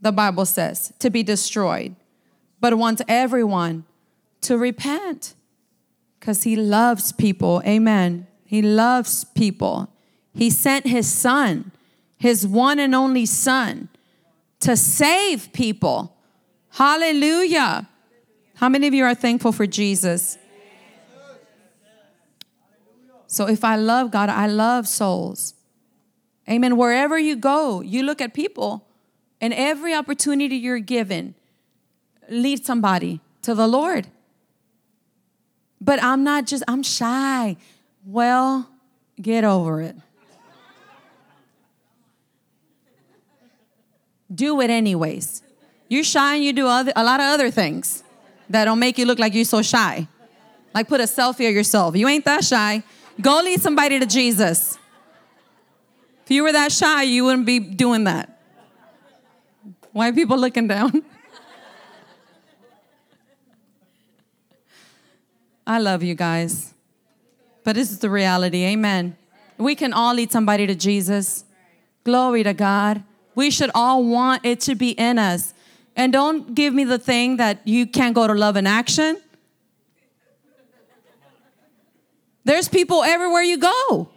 the Bible says, to be destroyed, but wants everyone to repent because He loves people. Amen. He loves people. He sent His Son, His one and only Son, to save people. Hallelujah. How many of you are thankful for Jesus? So if I love God, I love souls. Amen. Wherever you go, you look at people, and every opportunity you're given, lead somebody to the Lord. But I'm not just, I'm shy. Well, get over it. Do it anyways. You're shy and you do other, a lot of other things that don't make you look like you're so shy. Like put a selfie of yourself. You ain't that shy. Go lead somebody to Jesus. If you were that shy, you wouldn't be doing that. Why people looking down? I love you guys. But this is the reality. Amen. We can all lead somebody to Jesus. Glory to God. We should all want it to be in us And don't give me the thing that you can't go to love in action. There's people everywhere you go.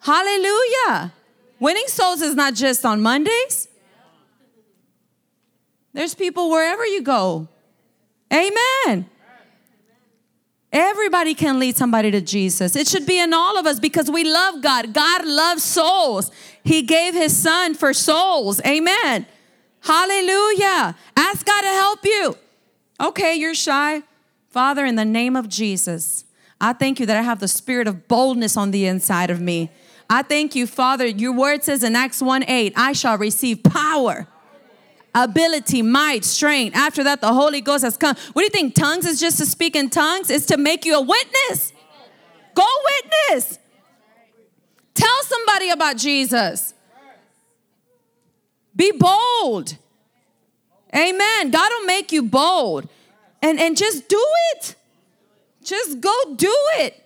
Hallelujah. Winning souls is not just on Mondays. There's people wherever you go. Amen. Everybody can lead somebody to Jesus. It should be in all of us because we love God. God loves souls. He gave his son for souls. Amen. Hallelujah. Ask God to help you. Okay, you're shy. Father, in the name of Jesus, I thank you that I have the spirit of boldness on the inside of me. I thank you, Father. Your word says in Acts 1 8, I shall receive power ability, might, strength. After that, the Holy Ghost has come. What do you think? Tongues is just to speak in tongues? It's to make you a witness. Go witness. Tell somebody about Jesus. Be bold. Amen. God will make you bold. And, and just do it. Just go do it.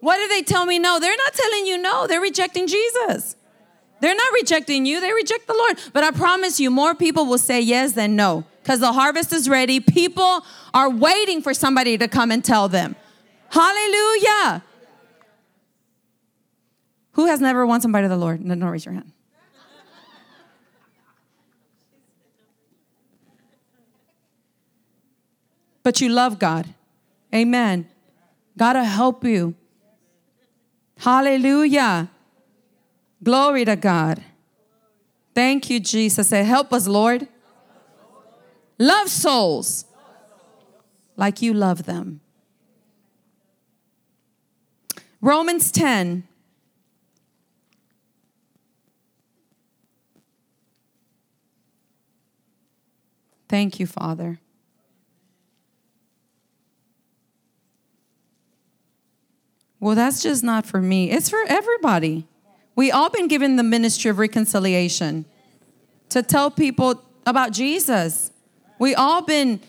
What if they tell me no? They're not telling you no, they're rejecting Jesus. They're not rejecting you, they reject the Lord. But I promise you, more people will say yes than no because the harvest is ready. People are waiting for somebody to come and tell them. Hallelujah. Who has never won somebody to the Lord? No, no, raise your hand. But you love God. Amen. God will help you. Hallelujah. Glory to God. Thank you, Jesus. Help us, Lord. Love souls like you love them. Romans 10. Thank you, Father. Well, that's just not for me, it's for everybody. We all been given the ministry of reconciliation to tell people about Jesus. We all been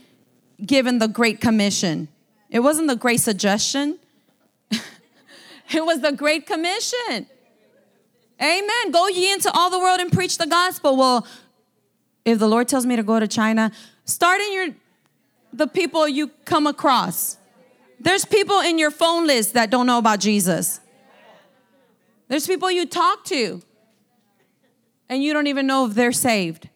given the great commission. It wasn't the great suggestion. it was the great commission. Amen. Go ye into all the world and preach the gospel. Well, if the Lord tells me to go to China, start in your the people you come across. There's people in your phone list that don't know about Jesus. There's people you talk to and you don't even know if they're saved.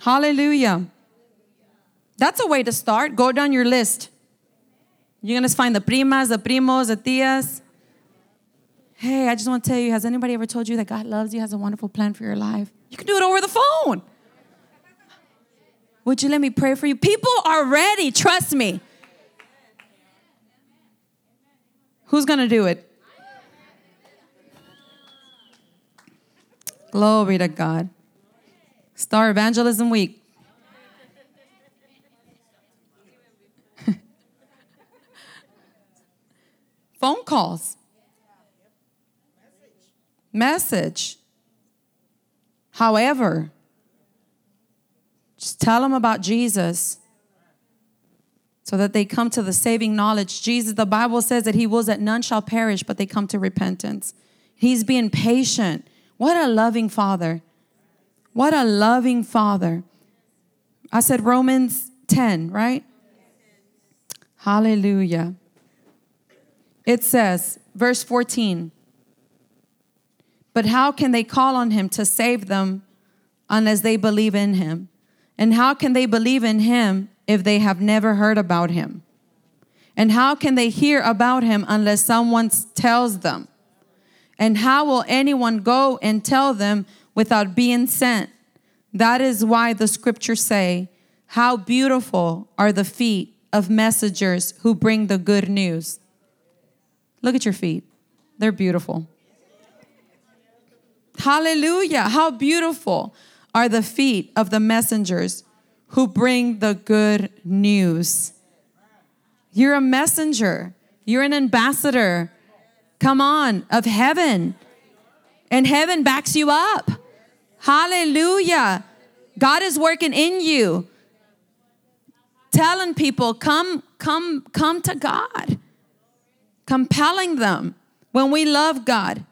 Hallelujah. That's a way to start. Go down your list. You're going to find the primas, the primos, the tias. Hey, I just want to tell you has anybody ever told you that God loves you, has a wonderful plan for your life? You can do it over the phone. Would you let me pray for you? People are ready, trust me. Who's going to do it? Glory to God. Star Evangelism Week. Phone calls. Message. However, just tell them about Jesus so that they come to the saving knowledge. Jesus, the Bible says that He wills that none shall perish, but they come to repentance. He's being patient. What a loving Father. What a loving Father. I said Romans 10, right? Hallelujah. It says, verse 14, but how can they call on Him to save them unless they believe in Him? And how can they believe in him if they have never heard about him? And how can they hear about him unless someone tells them? And how will anyone go and tell them without being sent? That is why the scriptures say, How beautiful are the feet of messengers who bring the good news. Look at your feet, they're beautiful. Hallelujah. How beautiful are the feet of the messengers who bring the good news. You're a messenger, you're an ambassador. Come on, of heaven. And heaven backs you up. Hallelujah. God is working in you. Telling people, come, come, come to God. Compelling them. When we love God,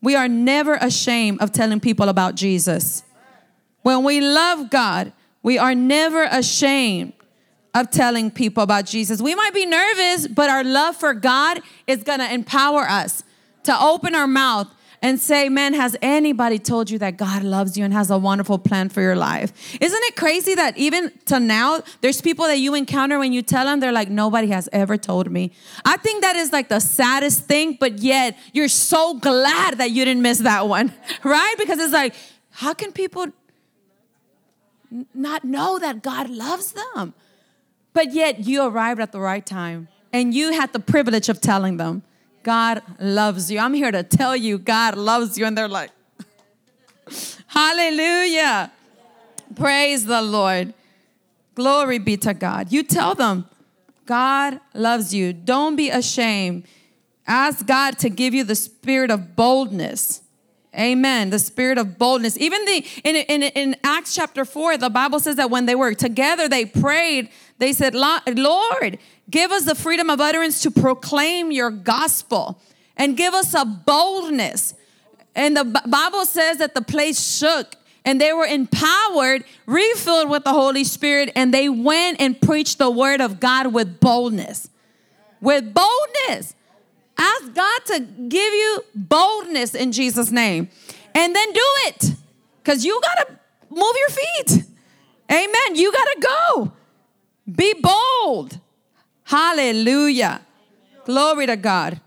we are never ashamed of telling people about Jesus. When we love God, we are never ashamed of telling people about Jesus. We might be nervous, but our love for God is going to empower us to open our mouth and say, Man, has anybody told you that God loves you and has a wonderful plan for your life? Isn't it crazy that even to now, there's people that you encounter when you tell them, they're like, Nobody has ever told me. I think that is like the saddest thing, but yet you're so glad that you didn't miss that one, right? Because it's like, how can people not know that God loves them? But yet you arrived at the right time and you had the privilege of telling them, God loves you. I'm here to tell you, God loves you. And they're like, Hallelujah. Praise the Lord. Glory be to God. You tell them, God loves you. Don't be ashamed. Ask God to give you the spirit of boldness. Amen. The spirit of boldness. Even the in, in, in Acts chapter 4, the Bible says that when they were together, they prayed they said, Lord, give us the freedom of utterance to proclaim your gospel and give us a boldness. And the Bible says that the place shook and they were empowered, refilled with the Holy Spirit, and they went and preached the word of God with boldness. With boldness. Ask God to give you boldness in Jesus' name. And then do it. Because you got to move your feet. Amen. You got to go. Be bold. Hallelujah. Glory to God.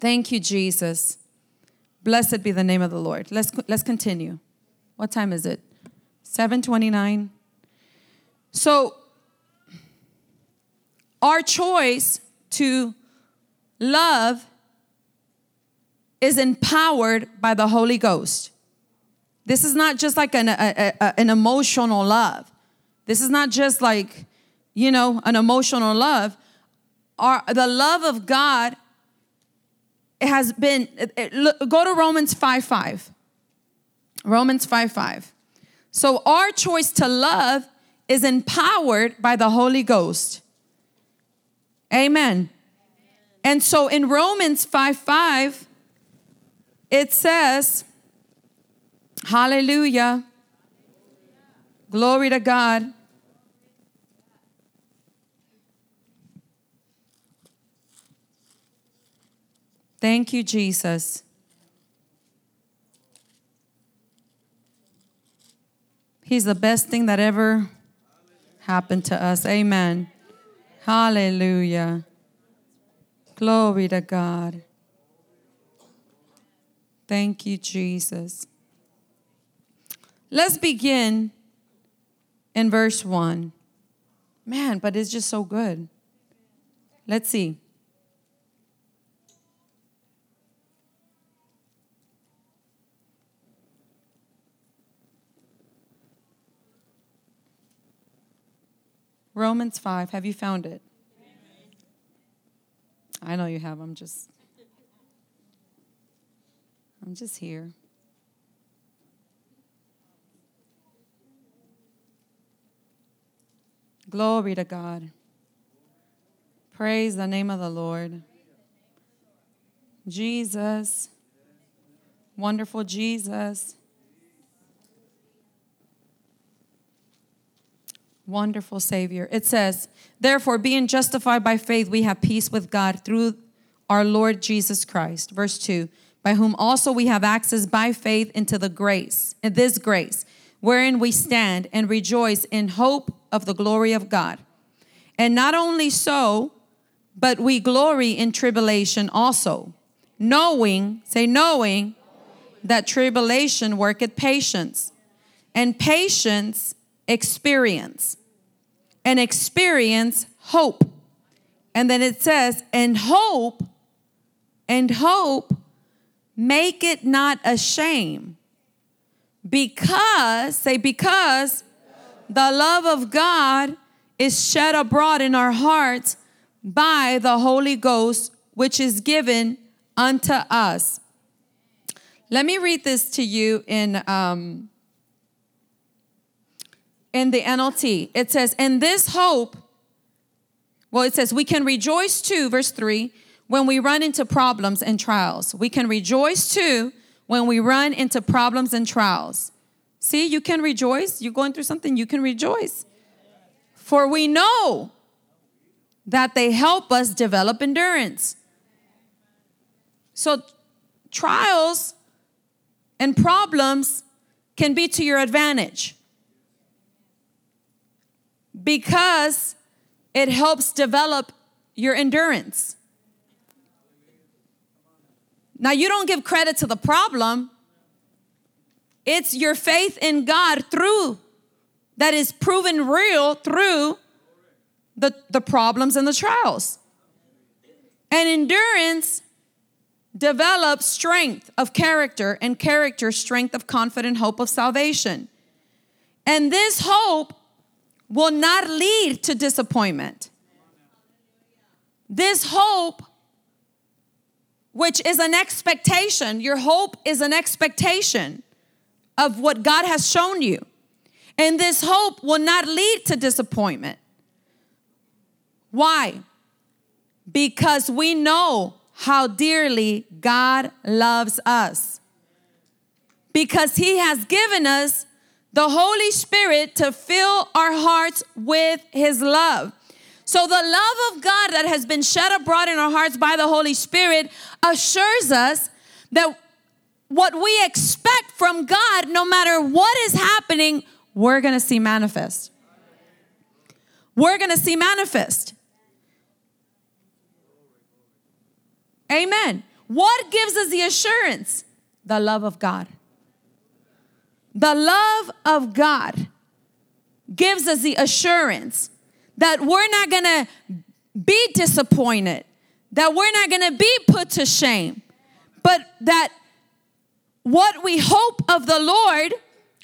Thank you, Jesus. Blessed be the name of the Lord. Let's, let's continue. What time is it? 729. So, our choice to love is empowered by the Holy Ghost. This is not just like an, a, a, an emotional love. This is not just like, you know, an emotional love. Our, the love of God it has been, go to Romans 5 5. Romans 5 5. So our choice to love is empowered by the Holy Ghost. Amen. And so in Romans 5 5, it says, Hallelujah. Glory to God. Thank you, Jesus. He's the best thing that ever happened to us. Amen. Hallelujah. Glory to God. Thank you, Jesus. Let's begin in verse 1. Man, but it's just so good. Let's see. Romans 5. Have you found it? I know you have. I'm just I'm just here. Glory to God. Praise the name of the Lord. Jesus. Wonderful Jesus. Wonderful Savior. It says, Therefore, being justified by faith, we have peace with God through our Lord Jesus Christ. Verse 2 By whom also we have access by faith into the grace, in this grace, wherein we stand and rejoice in hope of the glory of God. And not only so, but we glory in tribulation also, knowing, say, knowing that tribulation worketh patience, and patience experience, and experience hope. And then it says, and hope, and hope make it not a shame. Because, say, because the love of God is shed abroad in our hearts by the Holy Ghost, which is given unto us. Let me read this to you in um, in the NLT. It says, "In this hope, well, it says we can rejoice too." Verse three. when we run into problems and trials. We can rejoice too when we run into problems and trials. See, you can rejoice. You're going through something, you can rejoice. For we know that they help us develop endurance. So, trials and problems can be to your advantage because it helps develop your endurance. Now, you don't give credit to the problem, it's your faith in God through that is proven real through the, the problems and the trials. And endurance develops strength of character, and character, strength of confident hope of salvation. And this hope will not lead to disappointment. This hope, which is an expectation, your hope is an expectation of what God has shown you. And this hope will not lead to disappointment. Why? Because we know how dearly God loves us. Because He has given us the Holy Spirit to fill our hearts with His love. So, the love of God that has been shed abroad in our hearts by the Holy Spirit assures us that what we expect from God, no matter what is happening, we're gonna see manifest. We're gonna see manifest. Amen. What gives us the assurance? The love of God. The love of God gives us the assurance that we're not gonna be disappointed, that we're not gonna be put to shame, but that what we hope of the Lord,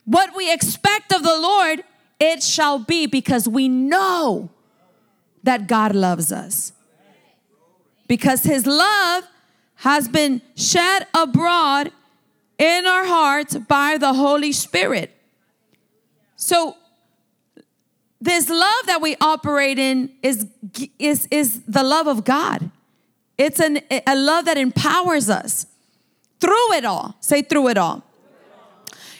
what we expect of the Lord, it shall be because we know that God loves us. Because his love has been shed abroad in our hearts by the Holy Spirit. So, this love that we operate in is, is, is the love of God. It's an, a love that empowers us through it all. Say, through it all.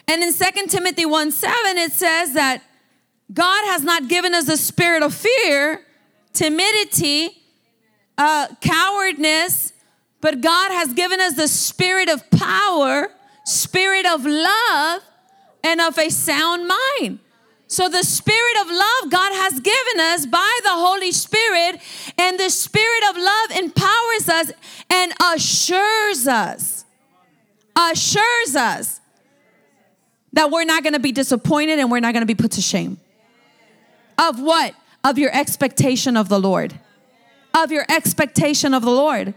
And in 2 Timothy 1 7, it says that God has not given us a spirit of fear, timidity, uh, cowardness, but God has given us the spirit of power, spirit of love, and of a sound mind. So, the spirit of love God has given us by the Holy Spirit, and the spirit of love empowers us and assures us, assures us that we're not gonna be disappointed and we're not gonna be put to shame. Of what? Of your expectation of the Lord. Of your expectation of the Lord.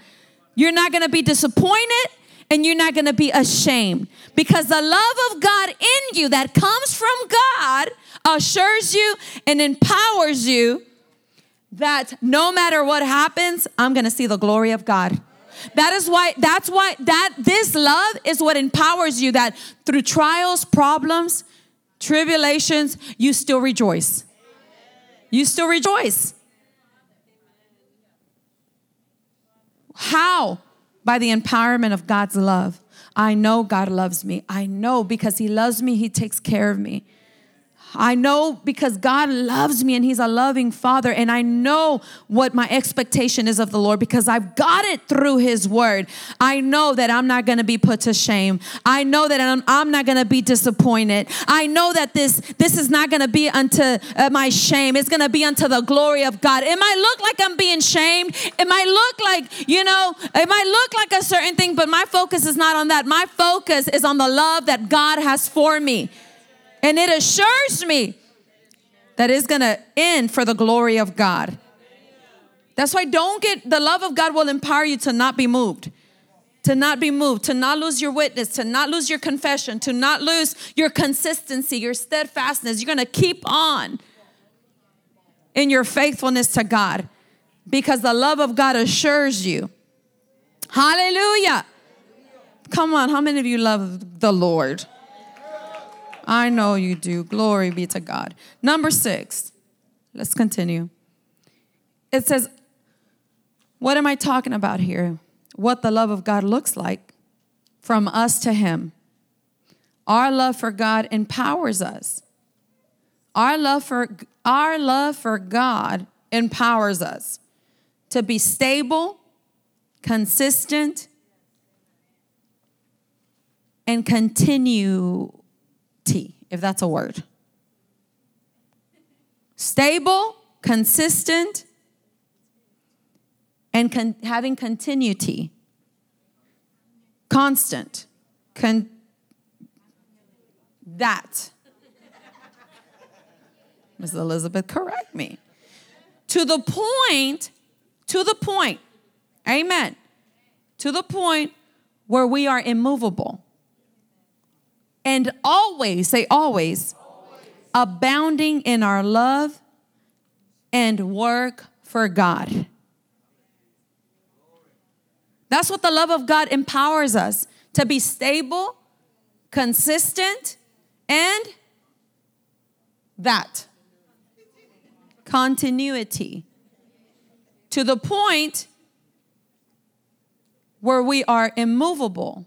You're not gonna be disappointed and you're not gonna be ashamed because the love of God in you that comes from God assures you and empowers you that no matter what happens, I'm gonna see the glory of God. That is why, that's why that this love is what empowers you that through trials, problems, tribulations, you still rejoice. You still rejoice. How? By the empowerment of God's love. I know God loves me. I know because He loves me, He takes care of me. I know because God loves me and He's a loving Father, and I know what my expectation is of the Lord because I've got it through His Word. I know that I'm not gonna be put to shame. I know that I'm, I'm not gonna be disappointed. I know that this this is not gonna be unto uh, my shame. It's gonna be unto the glory of God. It might look like I'm being shamed. It might look like you know. It might look like a certain thing, but my focus is not on that. My focus is on the love that God has for me. And it assures me that it's going to end for the glory of God. That's why don't get the love of God will empower you to not be moved. To not be moved, to not lose your witness, to not lose your confession, to not lose your consistency, your steadfastness. You're gonna keep on in your faithfulness to God because the love of God assures you. Hallelujah. Come on, how many of you love the Lord? I know you do. Glory be to God. Number six, let's continue. It says, What am I talking about here? What the love of God looks like from us to Him. Our love for God empowers us. Our love for our love for God empowers us to be stable, consistent, and if that's a word. Stable, consistent, and con- having continuity. Constant. Con- that. Ms. Elizabeth, correct me. To the point, to the point, amen, to the point where we are immovable. And always, say always, always. abounding in our love and work for God. That's what the love of God empowers us to be stable, consistent, and that continuity to the point where we are immovable,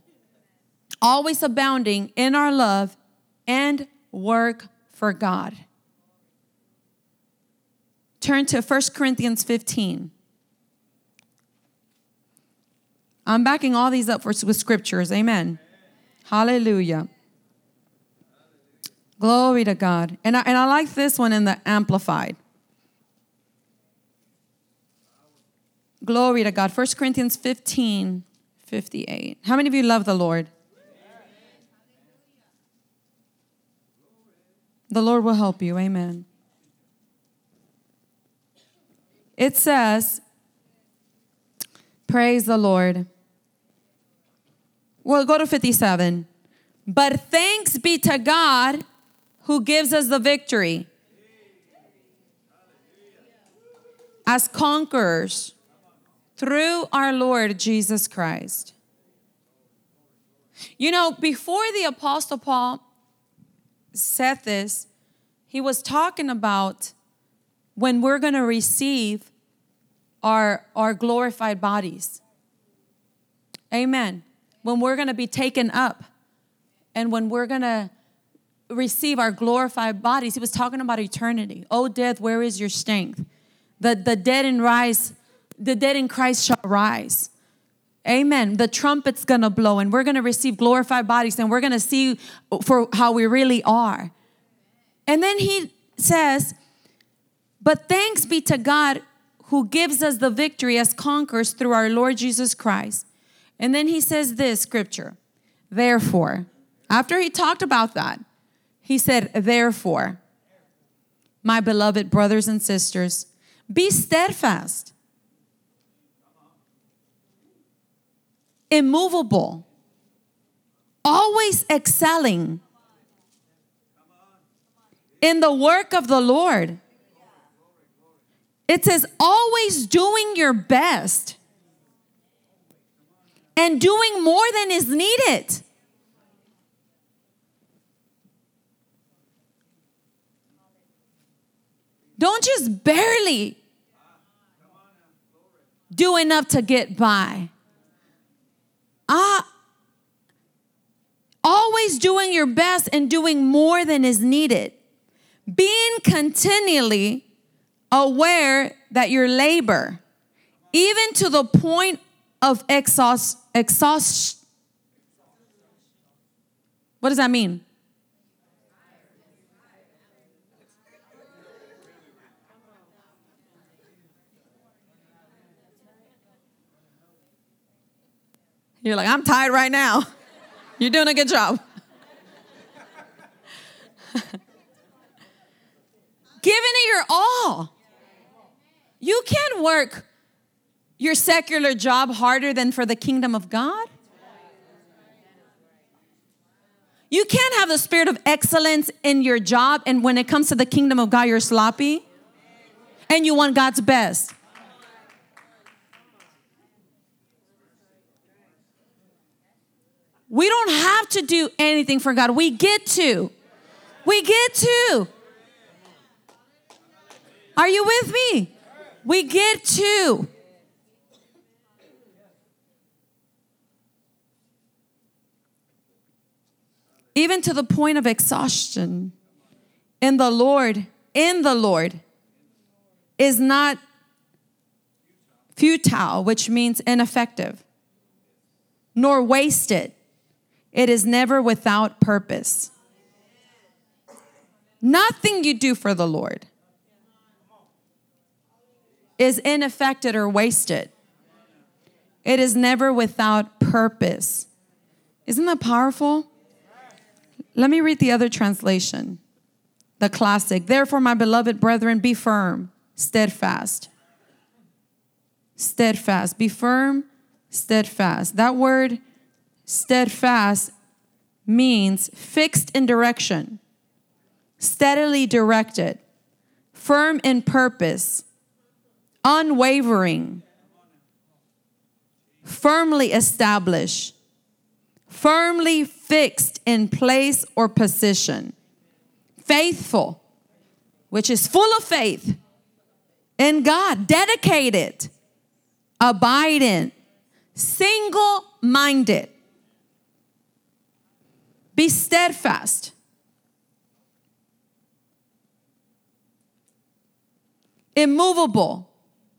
always abounding in our love and work for God. Turn to 1 Corinthians 15. I'm backing all these up for, with scriptures. Amen. Hallelujah. Glory to God. And I, and I like this one in the Amplified. Glory to God. 1 Corinthians 15, 58. How many of you love the Lord? The Lord will help you. Amen. It says, Praise the Lord. Well, go to 57. But thanks be to God who gives us the victory as conquerors through our Lord Jesus Christ. You know, before the Apostle Paul said this, he was talking about when we're going to receive our, our glorified bodies. Amen. When we're going to be taken up and when we're going to receive our glorified bodies, he was talking about eternity. Oh, death, where is your strength? The, the dead in rise, the dead in Christ shall rise. Amen. The trumpet's gonna blow, and we're gonna receive glorified bodies, and we're gonna see for how we really are. And then he says, But thanks be to God who gives us the victory as conquerors through our Lord Jesus Christ. And then he says this scripture, therefore, after he talked about that, he said, Therefore, my beloved brothers and sisters, be steadfast, immovable, always excelling in the work of the Lord. It says, always doing your best and doing more than is needed. Don't just barely do enough to get by. Ah, always doing your best and doing more than is needed. Being continually aware that your labor, even to the point of exhaust, exhaust. What does that mean? You're like, I'm tired right now. You're doing a good job. Giving it your all. You can't work your secular job harder than for the kingdom of God. You can't have the spirit of excellence in your job, and when it comes to the kingdom of God, you're sloppy and you want God's best. We don't have to do anything for God. We get to. We get to. Are you with me? We get to. Even to the point of exhaustion in the Lord, in the Lord is not futile, which means ineffective, nor wasted it is never without purpose. Nothing you do for the Lord is ineffective or wasted. It is never without purpose. Isn't that powerful? Let me read the other translation, the classic. Therefore, my beloved brethren, be firm, steadfast. Steadfast. Be firm, steadfast. That word steadfast means fixed in direction, steadily directed, firm in purpose, unwavering, firmly established, firmly fixed in place or position, faithful, which is full of faith in God, dedicated, abiding, single minded. Be steadfast. Immovable,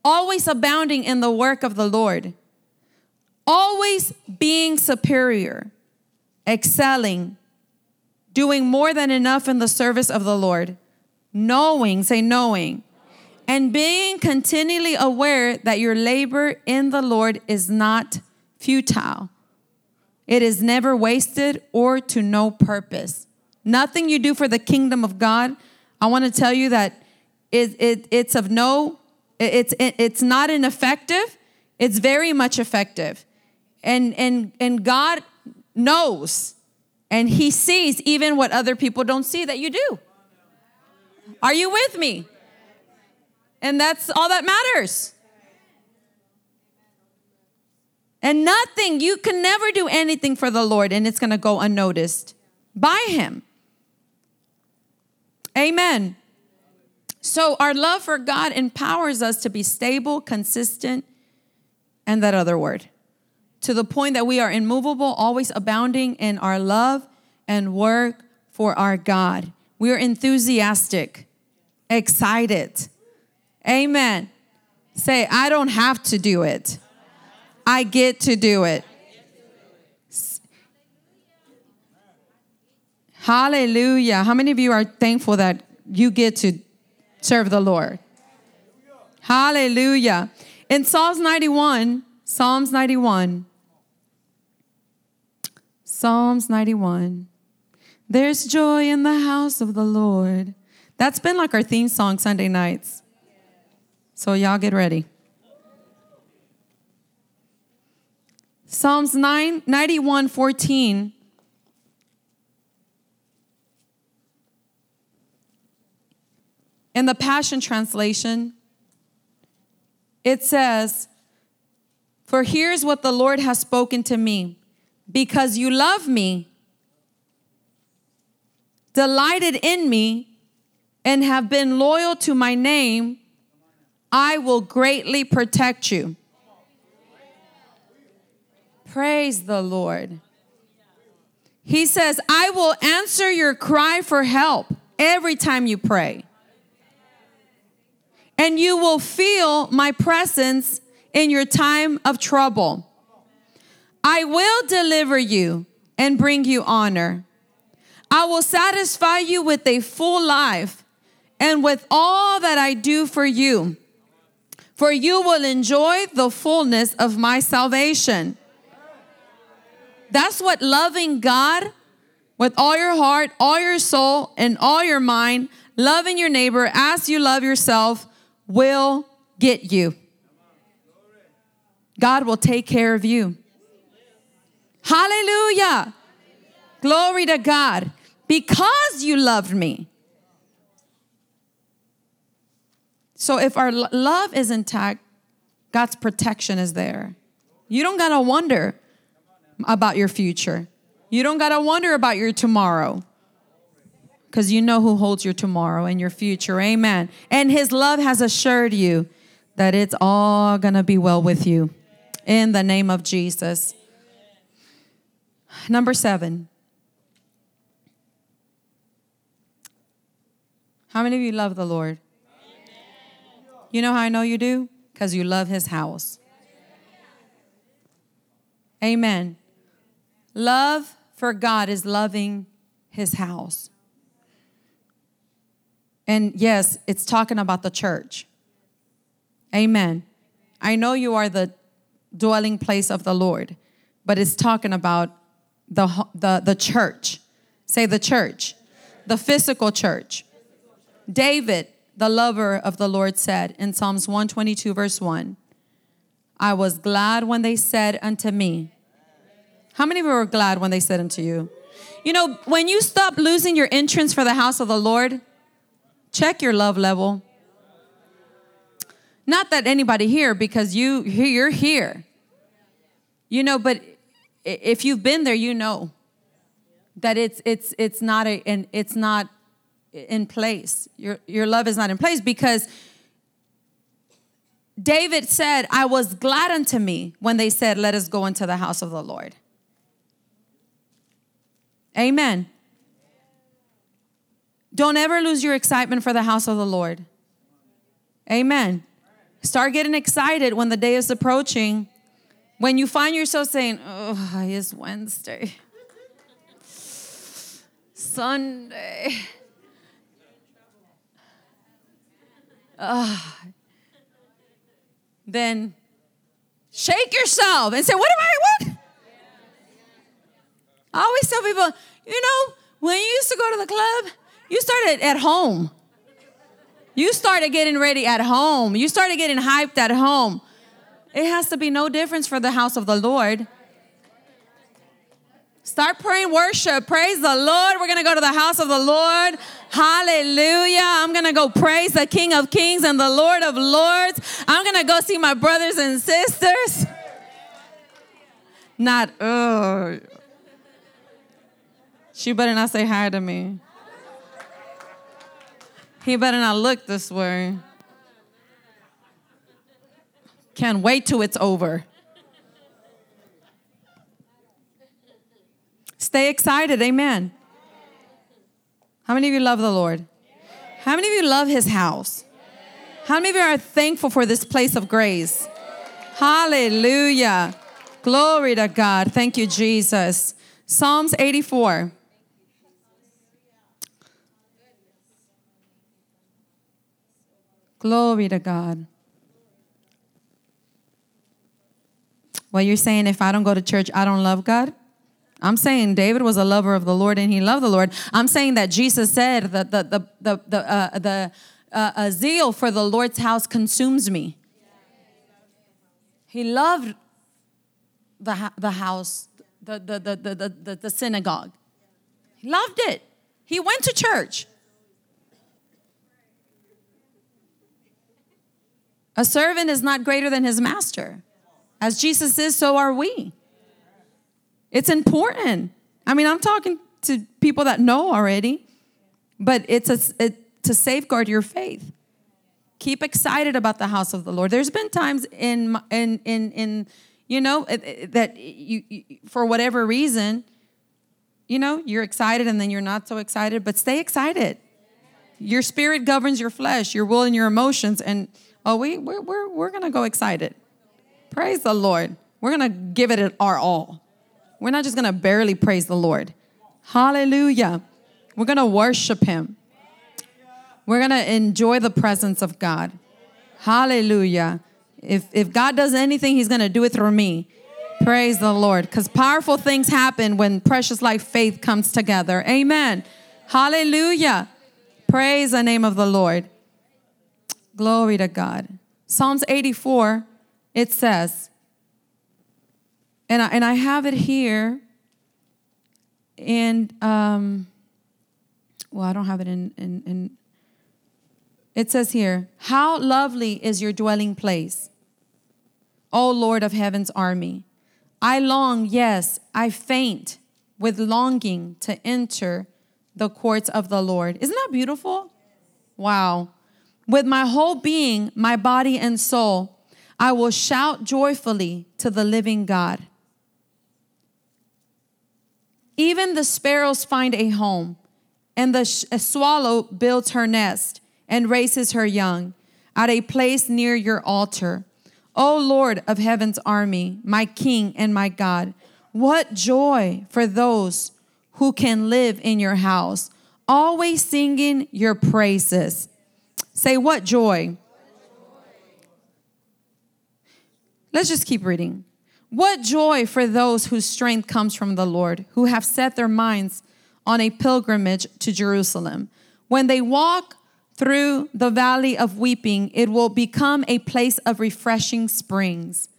always abounding in the work of the Lord, always being superior, excelling, doing more than enough in the service of the Lord, knowing, say, knowing, and being continually aware that your labor in the Lord is not futile. It is never wasted or to no purpose. Nothing you do for the kingdom of God, I want to tell you that it, it, it's of no, it's, it, it's not ineffective, it's very much effective. And, and, and God knows and He sees even what other people don't see that you do. Are you with me? And that's all that matters. And nothing, you can never do anything for the Lord and it's going to go unnoticed by Him. Amen. So, our love for God empowers us to be stable, consistent, and that other word, to the point that we are immovable, always abounding in our love and work for our God. We are enthusiastic, excited. Amen. Say, I don't have to do it. I get to do it. Hallelujah. How many of you are thankful that you get to serve the Lord? Hallelujah. In Psalms 91, Psalms 91, Psalms 91, there's joy in the house of the Lord. That's been like our theme song Sunday nights. So, y'all get ready. Psalms 9, 91 14. In the Passion Translation, it says, For here's what the Lord has spoken to me. Because you love me, delighted in me, and have been loyal to my name, I will greatly protect you. Praise the Lord. He says, I will answer your cry for help every time you pray. And you will feel my presence in your time of trouble. I will deliver you and bring you honor. I will satisfy you with a full life and with all that I do for you. For you will enjoy the fullness of my salvation. That's what loving God with all your heart, all your soul, and all your mind, loving your neighbor as you love yourself will get you. God will take care of you. Hallelujah. Glory to God. Because you loved me. So if our love is intact, God's protection is there. You don't got to wonder about your future. You don't got to wonder about your tomorrow because you know who holds your tomorrow and your future. Amen. And his love has assured you that it's all going to be well with you in the name of Jesus. Number seven. How many of you love the Lord? You know how I know you do? Because you love his house. Amen. Love for God is loving his house. And yes, it's talking about the church. Amen. I know you are the dwelling place of the Lord, but it's talking about the, the, the church. Say the church, the physical church. David, the lover of the Lord, said in Psalms 122, verse 1 I was glad when they said unto me, How many were glad when they said unto you? You know, when you stop losing your entrance for the house of the Lord, check your love level. Not that anybody here, because you you're here. You know, but if you've been there, you know that it's it's it's not a and it's not in place. Your your love is not in place because David said, I was glad unto me when they said, Let us go into the house of the Lord. Amen. Don't ever lose your excitement for the house of the Lord. Amen. Start getting excited when the day is approaching. When you find yourself saying, Oh, it's Wednesday, Sunday. Uh, then shake yourself and say, What am I? What? I always tell people, you know, when you used to go to the club, you started at home. You started getting ready at home. You started getting hyped at home. It has to be no difference for the house of the Lord. Start praying worship. Praise the Lord. We're going to go to the house of the Lord. Hallelujah. I'm going to go praise the King of Kings and the Lord of Lords. I'm going to go see my brothers and sisters. Not, oh. She better not say hi to me. He better not look this way. Can't wait till it's over. Stay excited. Amen. How many of you love the Lord? How many of you love his house? How many of you are thankful for this place of grace? Hallelujah. Glory to God. Thank you, Jesus. Psalms 84. Glory to God. Well, you're saying if I don't go to church, I don't love God? I'm saying David was a lover of the Lord and he loved the Lord. I'm saying that Jesus said that the, the, the, the, uh, the uh, zeal for the Lord's house consumes me. He loved the, the house, the, the, the, the, the, the synagogue. He loved it. He went to church. A servant is not greater than his master. As Jesus is, so are we. It's important. I mean, I'm talking to people that know already, but it's a, it, to safeguard your faith. Keep excited about the house of the Lord. There's been times in in in in you know that you, you for whatever reason, you know, you're excited and then you're not so excited, but stay excited. Your spirit governs your flesh, your will and your emotions and Oh, we, we're, we're, we're going to go excited. Praise the Lord. We're going to give it our all. We're not just going to barely praise the Lord. Hallelujah. We're going to worship Him. We're going to enjoy the presence of God. Hallelujah. If, if God does anything, He's going to do it through me. Praise the Lord. Because powerful things happen when precious life faith comes together. Amen. Hallelujah. Praise the name of the Lord. Glory to God. Psalms 84, it says, and I, and I have it here, and um, well, I don't have it in, in, in, it says here, How lovely is your dwelling place, O Lord of heaven's army. I long, yes, I faint with longing to enter the courts of the Lord. Isn't that beautiful? Wow. With my whole being, my body and soul, I will shout joyfully to the living God. Even the sparrows find a home and the sh- swallow builds her nest and raises her young at a place near your altar. O Lord of heaven's army, my King and my God, what joy for those who can live in your house, always singing your praises. Say, what joy? Let's just keep reading. What joy for those whose strength comes from the Lord, who have set their minds on a pilgrimage to Jerusalem. When they walk through the valley of weeping, it will become a place of refreshing springs.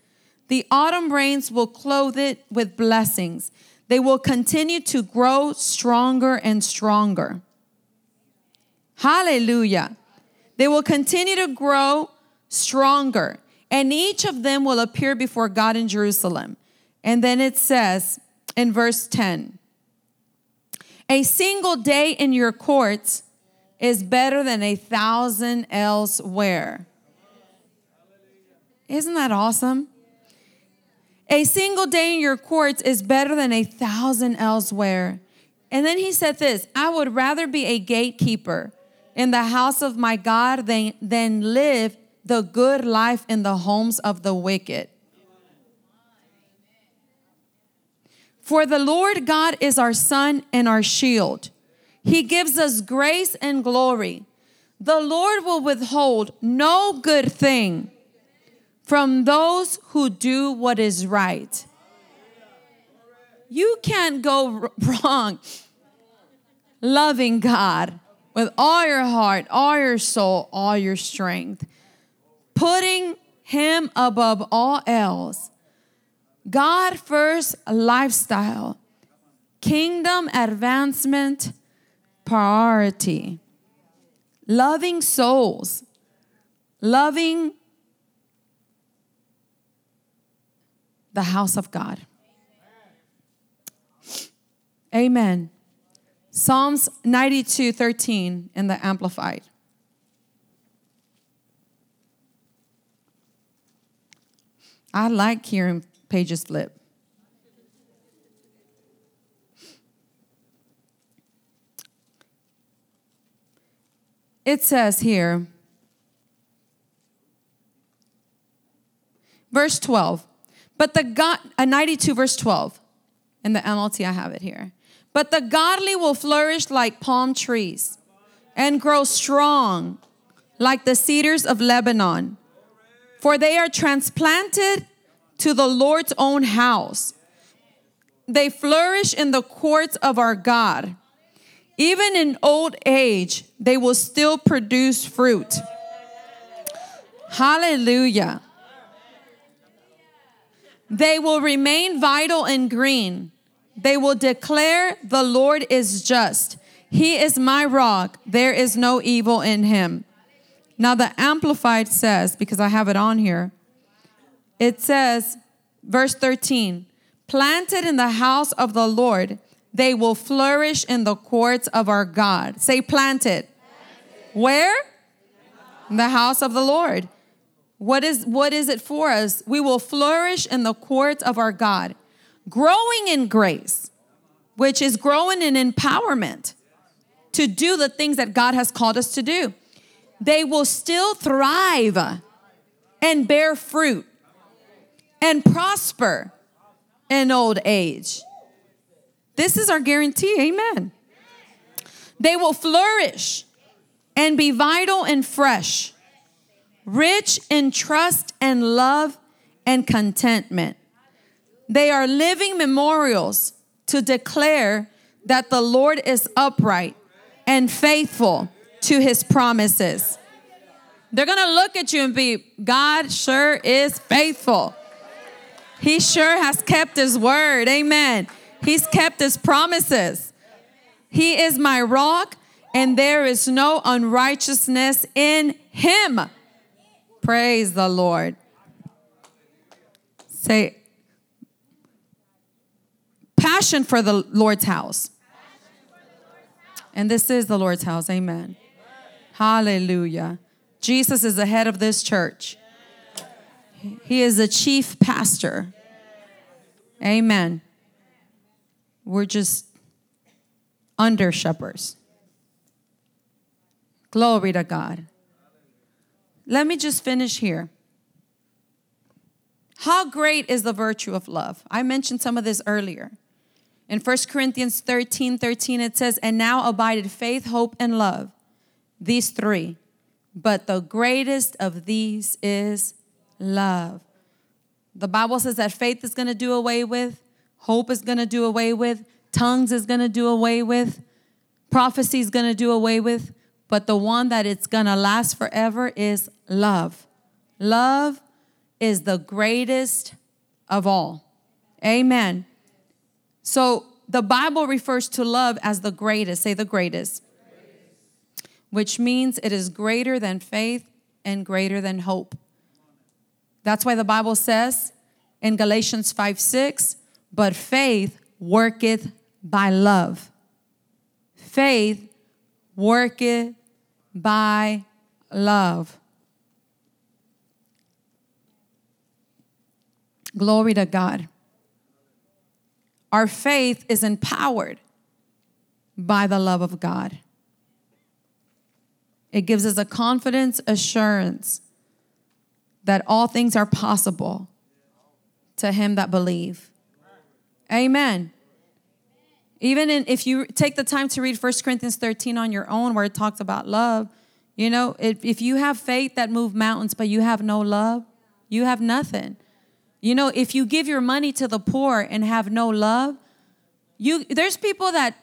The autumn rains will clothe it with blessings. They will continue to grow stronger and stronger. Hallelujah. They will continue to grow stronger, and each of them will appear before God in Jerusalem. And then it says in verse 10 A single day in your courts is better than a thousand elsewhere. Isn't that awesome? A single day in your courts is better than a thousand elsewhere. And then he said this I would rather be a gatekeeper in the house of my God than, live the good life in the homes of the wicked. For the Lord God is our sun and our shield. He gives us grace and glory. The Lord will withhold no good thing from those who do what is right. You can't go wrong loving God with all your heart, all your soul, all your strength, putting Him above all else. God first lifestyle, kingdom advancement priority. Loving souls, loving the house of God. Amen. Psalms 92 13 in the Amplified. I like hearing pages flip. it says here, verse 12, but the God, uh, 92 verse 12, in the NLT I have it here. But the godly will flourish like palm trees and grow strong like the cedars of Lebanon, for they are transplanted to the Lord's own house. They flourish in the courts of our God. Even in old age, they will still produce fruit. Hallelujah. They will remain vital and green. They will declare, The Lord is just. He is my rock. There is no evil in him. Now, the Amplified says, because I have it on here, it says, verse 13, planted in the house of the Lord, they will flourish in the courts of our God. Say planted. planted. Where? In the house of the Lord. What is what is it for us? We will flourish in the courts of our God, growing in grace, which is growing in empowerment to do the things that God has called us to do. They will still thrive and bear fruit and prosper in old age. This is our guarantee. Amen. They will flourish and be vital and fresh, rich in trust and love and contentment. They are living memorials to declare that the Lord is upright and faithful to his promises. They're gonna look at you and be, God sure is faithful. He sure has kept his word. Amen. He's kept his promises. He is my rock, and there is no unrighteousness in him. Praise the Lord. Say, passion for the Lord's house. And this is the Lord's house. Amen. Hallelujah. Jesus is the head of this church. He is the chief pastor. Amen. We're just under shepherds. Glory to God. Let me just finish here. How great is the virtue of love? I mentioned some of this earlier. In 1 Corinthians 13 13, it says, And now abided faith, hope, and love, these three. But the greatest of these is love. The Bible says that faith is going to do away with, hope is going to do away with, tongues is going to do away with, prophecy is going to do away with, but the one that it's going to last forever is love. Love is the greatest of all. Amen. So the Bible refers to love as the greatest. Say the greatest. Which means it is greater than faith and greater than hope. That's why the Bible says in Galatians 5 6, but faith worketh by love. Faith worketh by love. Glory to God. Our faith is empowered by the love of God. It gives us a confidence, assurance that all things are possible to him that believe. Amen. Even in, if you take the time to read 1 Corinthians 13 on your own, where it talks about love, you know, if, if you have faith that move mountains, but you have no love, you have nothing. You know, if you give your money to the poor and have no love, you there's people that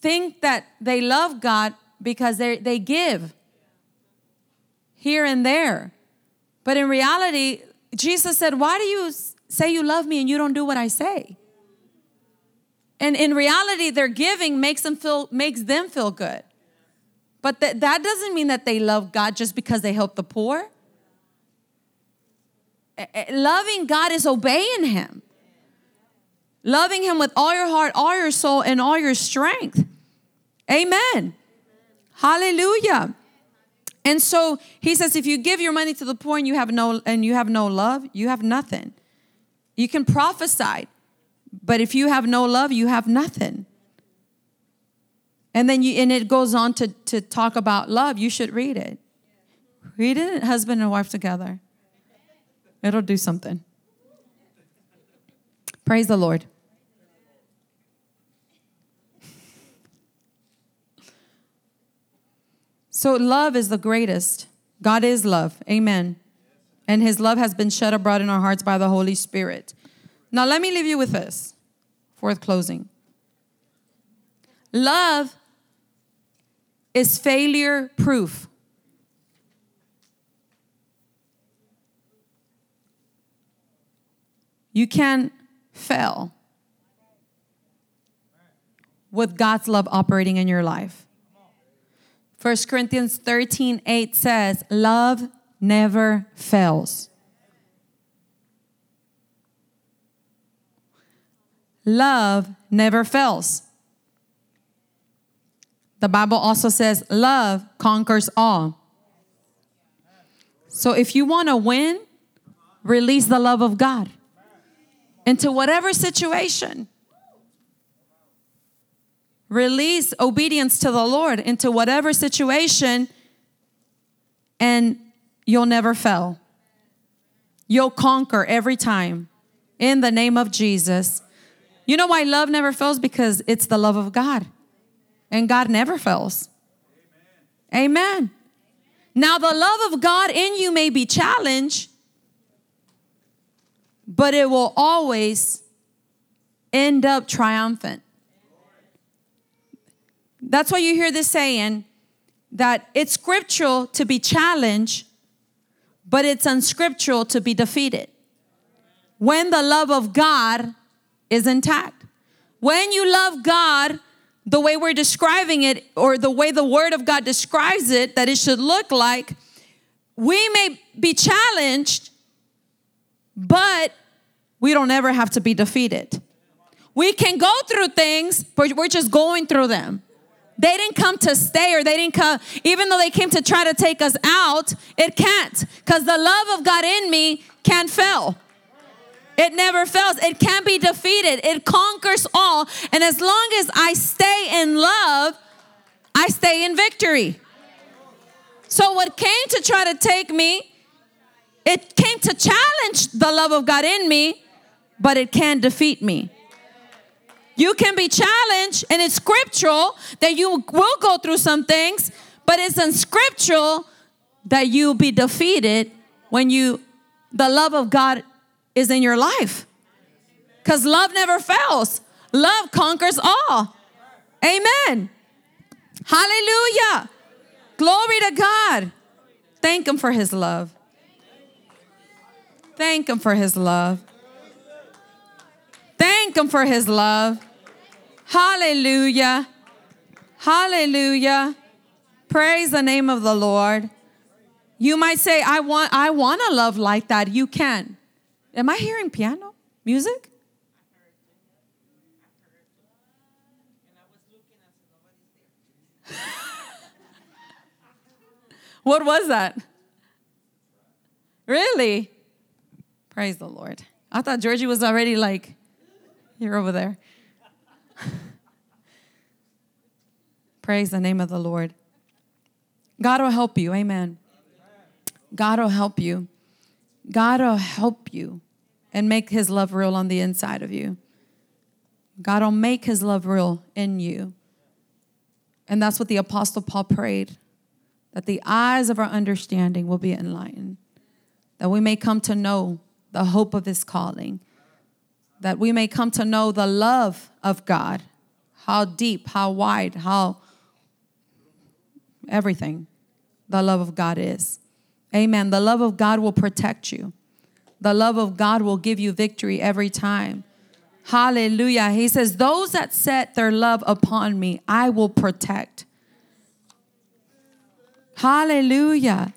think that they love God because they they give here and there. But in reality, Jesus said, "Why do you say you love me and you don't do what I say?" And in reality, their giving makes them feel makes them feel good. But that, that doesn't mean that they love God just because they help the poor. Eh, eh, loving God is obeying Him. Loving Him with all your heart, all your soul, and all your strength. Amen. Hallelujah. And so he says, if you give your money to the poor and you have no and you have no love, you have nothing. You can prophesy, but if you have no love, you have nothing. And then you and it goes on to, to talk about love. You should read it. Read it, husband and wife together. It'll do something. Praise the Lord. So, love is the greatest. God is love. Amen. And his love has been shed abroad in our hearts by the Holy Spirit. Now, let me leave you with this fourth closing. Love is failure proof. You can fail with God's love operating in your life. 1 Corinthians 13 8 says, Love never fails. Love never fails. The Bible also says, Love conquers all. So if you want to win, release the love of God into whatever situation. Release obedience to the Lord into whatever situation, and you'll never fail. You'll conquer every time in the name of Jesus. You know why love never fails? Because it's the love of God, and God never fails. Amen. Amen. Now, the love of God in you may be challenged, but it will always end up triumphant. That's why you hear this saying that it's scriptural to be challenged, but it's unscriptural to be defeated. When the love of God is intact. When you love God the way we're describing it, or the way the Word of God describes it, that it should look like, we may be challenged, but we don't ever have to be defeated. We can go through things, but we're just going through them. They didn't come to stay or they didn't come, even though they came to try to take us out, it can't. Because the love of God in me can't fail. It never fails. It can't be defeated. It conquers all. And as long as I stay in love, I stay in victory. So, what came to try to take me, it came to challenge the love of God in me, but it can't defeat me. You can be challenged, and it's scriptural that you will go through some things, but it's unscriptural that you'll be defeated when you the love of God is in your life. Because love never fails. Love conquers all. Amen. Hallelujah. Glory to God. Thank Him for His love. Thank Him for His love. Thank Him for His love. Hallelujah. Hallelujah. Praise the name of the Lord. You might say, I want, I want a love like that. You can. Am I hearing piano music? what was that? Really? Praise the Lord. I thought Georgie was already like, you're over there. Praise the name of the Lord. God will help you. Amen. God will help you. God will help you and make his love real on the inside of you. God will make his love real in you. And that's what the Apostle Paul prayed that the eyes of our understanding will be enlightened, that we may come to know the hope of his calling, that we may come to know the love of God, how deep, how wide, how everything the love of God is. Amen. The love of God will protect you. The love of God will give you victory every time. Hallelujah. He says, Those that set their love upon me, I will protect. Hallelujah.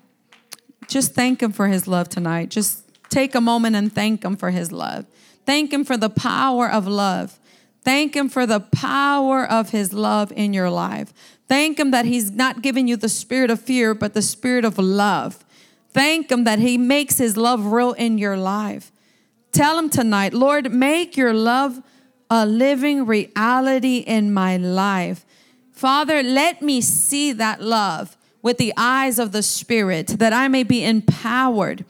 Just thank Him for His love tonight. Just take a moment and thank Him for His love. Thank Him for the power of love. Thank Him for the power of His love in your life. Thank Him that He's not giving you the spirit of fear, but the spirit of love. Thank Him that He makes His love real in your life. Tell Him tonight, Lord, make your love a living reality in my life. Father, let me see that love with the eyes of the Spirit, that I may be empowered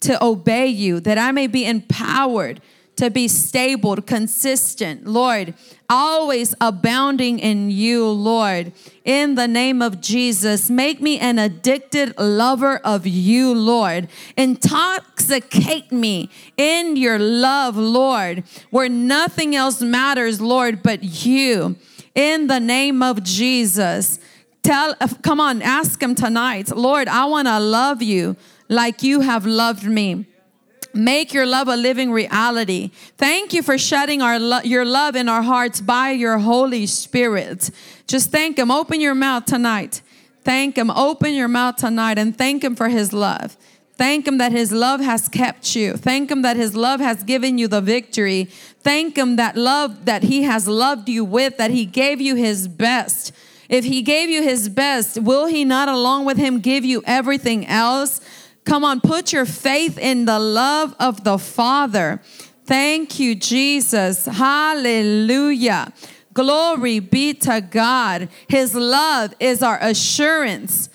to obey you, that I may be empowered to be stable, consistent, Lord, always abounding in you, Lord. In the name of Jesus, make me an addicted lover of you, Lord. Intoxicate me in your love, Lord, where nothing else matters, Lord, but you. In the name of Jesus. Tell, come on, ask him tonight, Lord, I want to love you like you have loved me. Make your love a living reality. Thank you for shedding our lo- your love in our hearts by your Holy Spirit. Just thank Him. Open your mouth tonight. Thank Him. Open your mouth tonight and thank Him for His love. Thank Him that His love has kept you. Thank Him that His love has given you the victory. Thank Him that love that He has loved you with, that He gave you His best. If He gave you His best, will He not, along with Him, give you everything else? Come on, put your faith in the love of the Father. Thank you, Jesus. Hallelujah. Glory be to God. His love is our assurance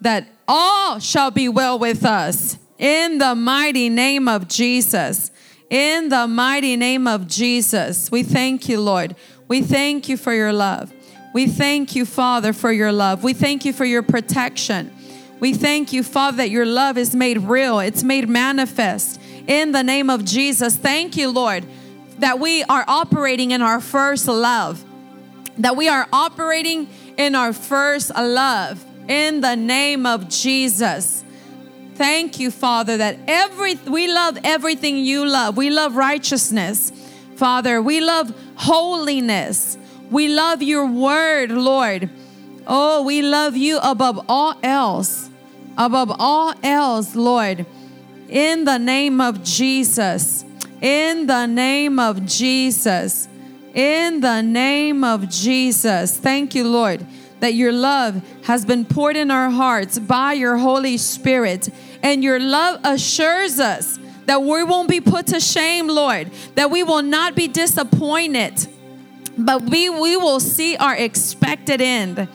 that all shall be well with us. In the mighty name of Jesus. In the mighty name of Jesus. We thank you, Lord. We thank you for your love. We thank you, Father, for your love. We thank you for your protection. We thank you, Father, that your love is made real, it's made manifest in the name of Jesus. Thank you, Lord, that we are operating in our first love, that we are operating in our first love in the name of Jesus. Thank you, Father, that every we love everything you love. We love righteousness, Father. We love holiness. We love your word, Lord. Oh, we love you above all else above all else, Lord, in the name of Jesus. In the name of Jesus. In the name of Jesus. Thank you, Lord, that your love has been poured in our hearts by your Holy Spirit. And your love assures us that we won't be put to shame, Lord, that we will not be disappointed, but we, we will see our expected end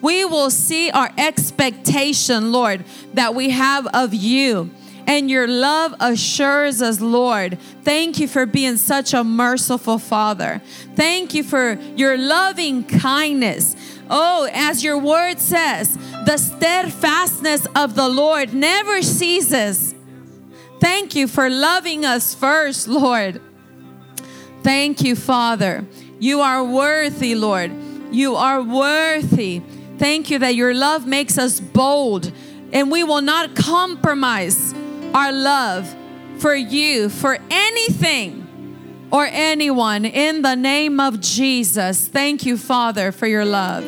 We will see our expectation, Lord, that we have of you. And your love assures us, Lord. Thank you for being such a merciful Father. Thank you for your loving kindness. Oh, as your word says, the steadfastness of the Lord never ceases. Thank you for loving us first, Lord. Thank you, Father. You are worthy, Lord. You are worthy. Thank you that your love makes us bold and we will not compromise our love for you, for anything or anyone in the name of Jesus. Thank you, Father, for your love.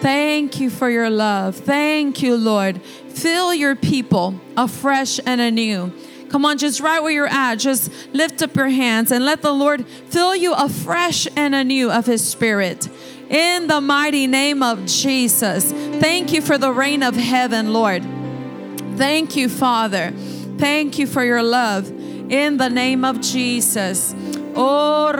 Thank you for your love. Thank you, Lord. Fill your people afresh and anew. Come on, just right where you're at, just lift up your hands and let the Lord fill you afresh and anew of His Spirit. In the mighty name of Jesus. Thank you for the rain of heaven, Lord. Thank you, Father. Thank you for your love. In the name of Jesus. Oh.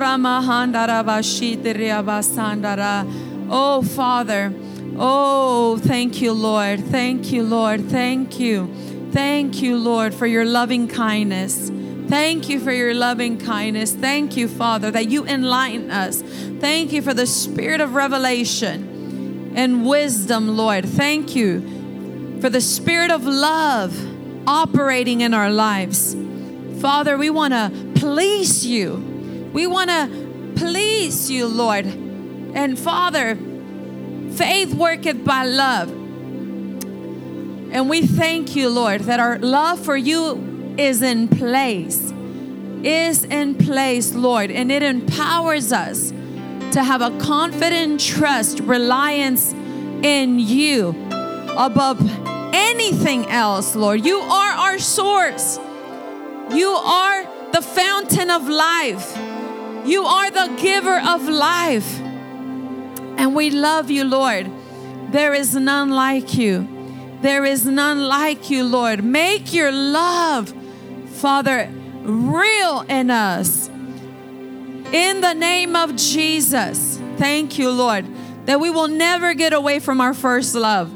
Oh, Father. Oh, thank you, Lord. Thank you, Lord. Thank you. Thank you, Lord, for your loving kindness. Thank you for your loving kindness. Thank you, Father, that you enlighten us. Thank you for the spirit of revelation and wisdom, Lord. Thank you for the spirit of love operating in our lives. Father, we want to please you. We want to please you, Lord. And Father, faith worketh by love. And we thank you, Lord, that our love for you is in place. Is in place, Lord, and it empowers us to have a confident trust, reliance in you above anything else, Lord. You are our source. You are the fountain of life. You are the giver of life. And we love you, Lord. There is none like you. There is none like you, Lord. Make your love, Father, real in us. In the name of Jesus. Thank you, Lord, that we will never get away from our first love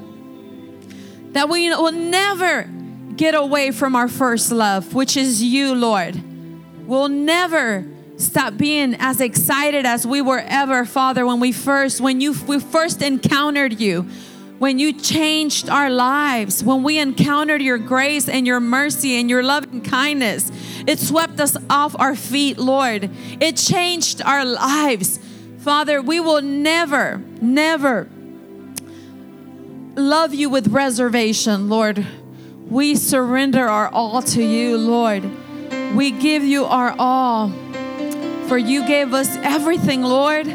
that we will never get away from our first love, which is you, Lord. We'll never stop being as excited as we were ever, Father, when we first, when you we first encountered you, when you changed our lives, when we encountered your grace and your mercy and your loving kindness. It swept us off our feet, Lord. It changed our lives. Father, we will never, never love you with reservation, Lord. We surrender our all to you, Lord. We give you our all. For you gave us everything, Lord.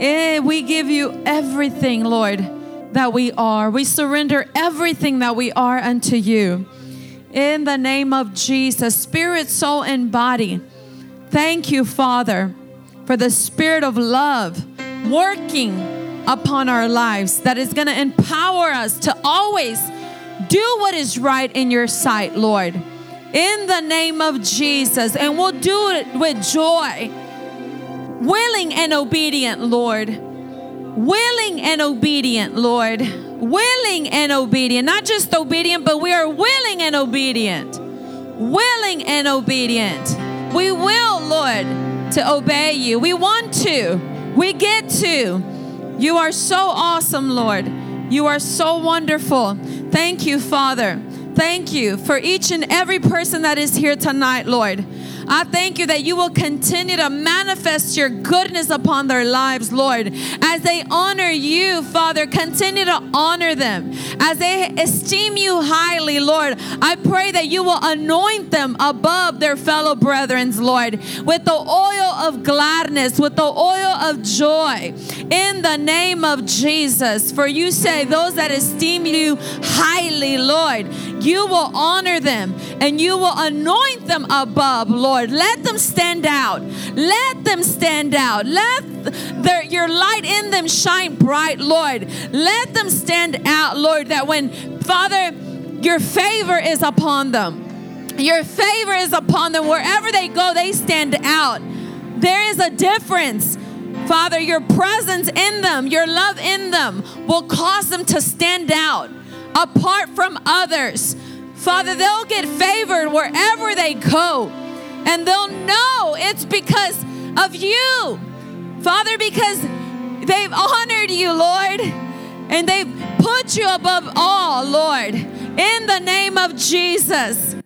Eh, we give you everything, Lord, that we are. We surrender everything that we are unto you. In the name of Jesus, spirit, soul, and body. Thank you, Father, for the spirit of love working upon our lives that is going to empower us to always do what is right in your sight, Lord. In the name of Jesus. And we'll do it with joy, willing and obedient, Lord. Willing and obedient, Lord. Willing and obedient. Not just obedient, but we are willing and obedient. Willing and obedient. We will, Lord, to obey you. We want to. We get to. You are so awesome, Lord. You are so wonderful. Thank you, Father. Thank you for each and every person that is here tonight, Lord. I thank you that you will continue to manifest your goodness upon their lives, Lord. As they honor you, Father, continue to honor them. As they esteem you highly, Lord, I pray that you will anoint them above their fellow brethren, Lord, with the oil of gladness, with the oil of joy, in the name of Jesus. For you say, those that esteem you highly, Lord, you will honor them and you will anoint them above, Lord. Lord. Let them stand out. Let them stand out. Let their, your light in them shine bright, Lord. Let them stand out, Lord, that when, Father, your favor is upon them. Your favor is upon them. Wherever they go, they stand out. There is a difference Father, your presence in them, your love in them will cause them to stand out apart from others. Father, they'll get favored wherever they go, and they'll know it's because of you. Father, because they've honored you, Lord, and they've put you above all, Lord, in the name of Jesus.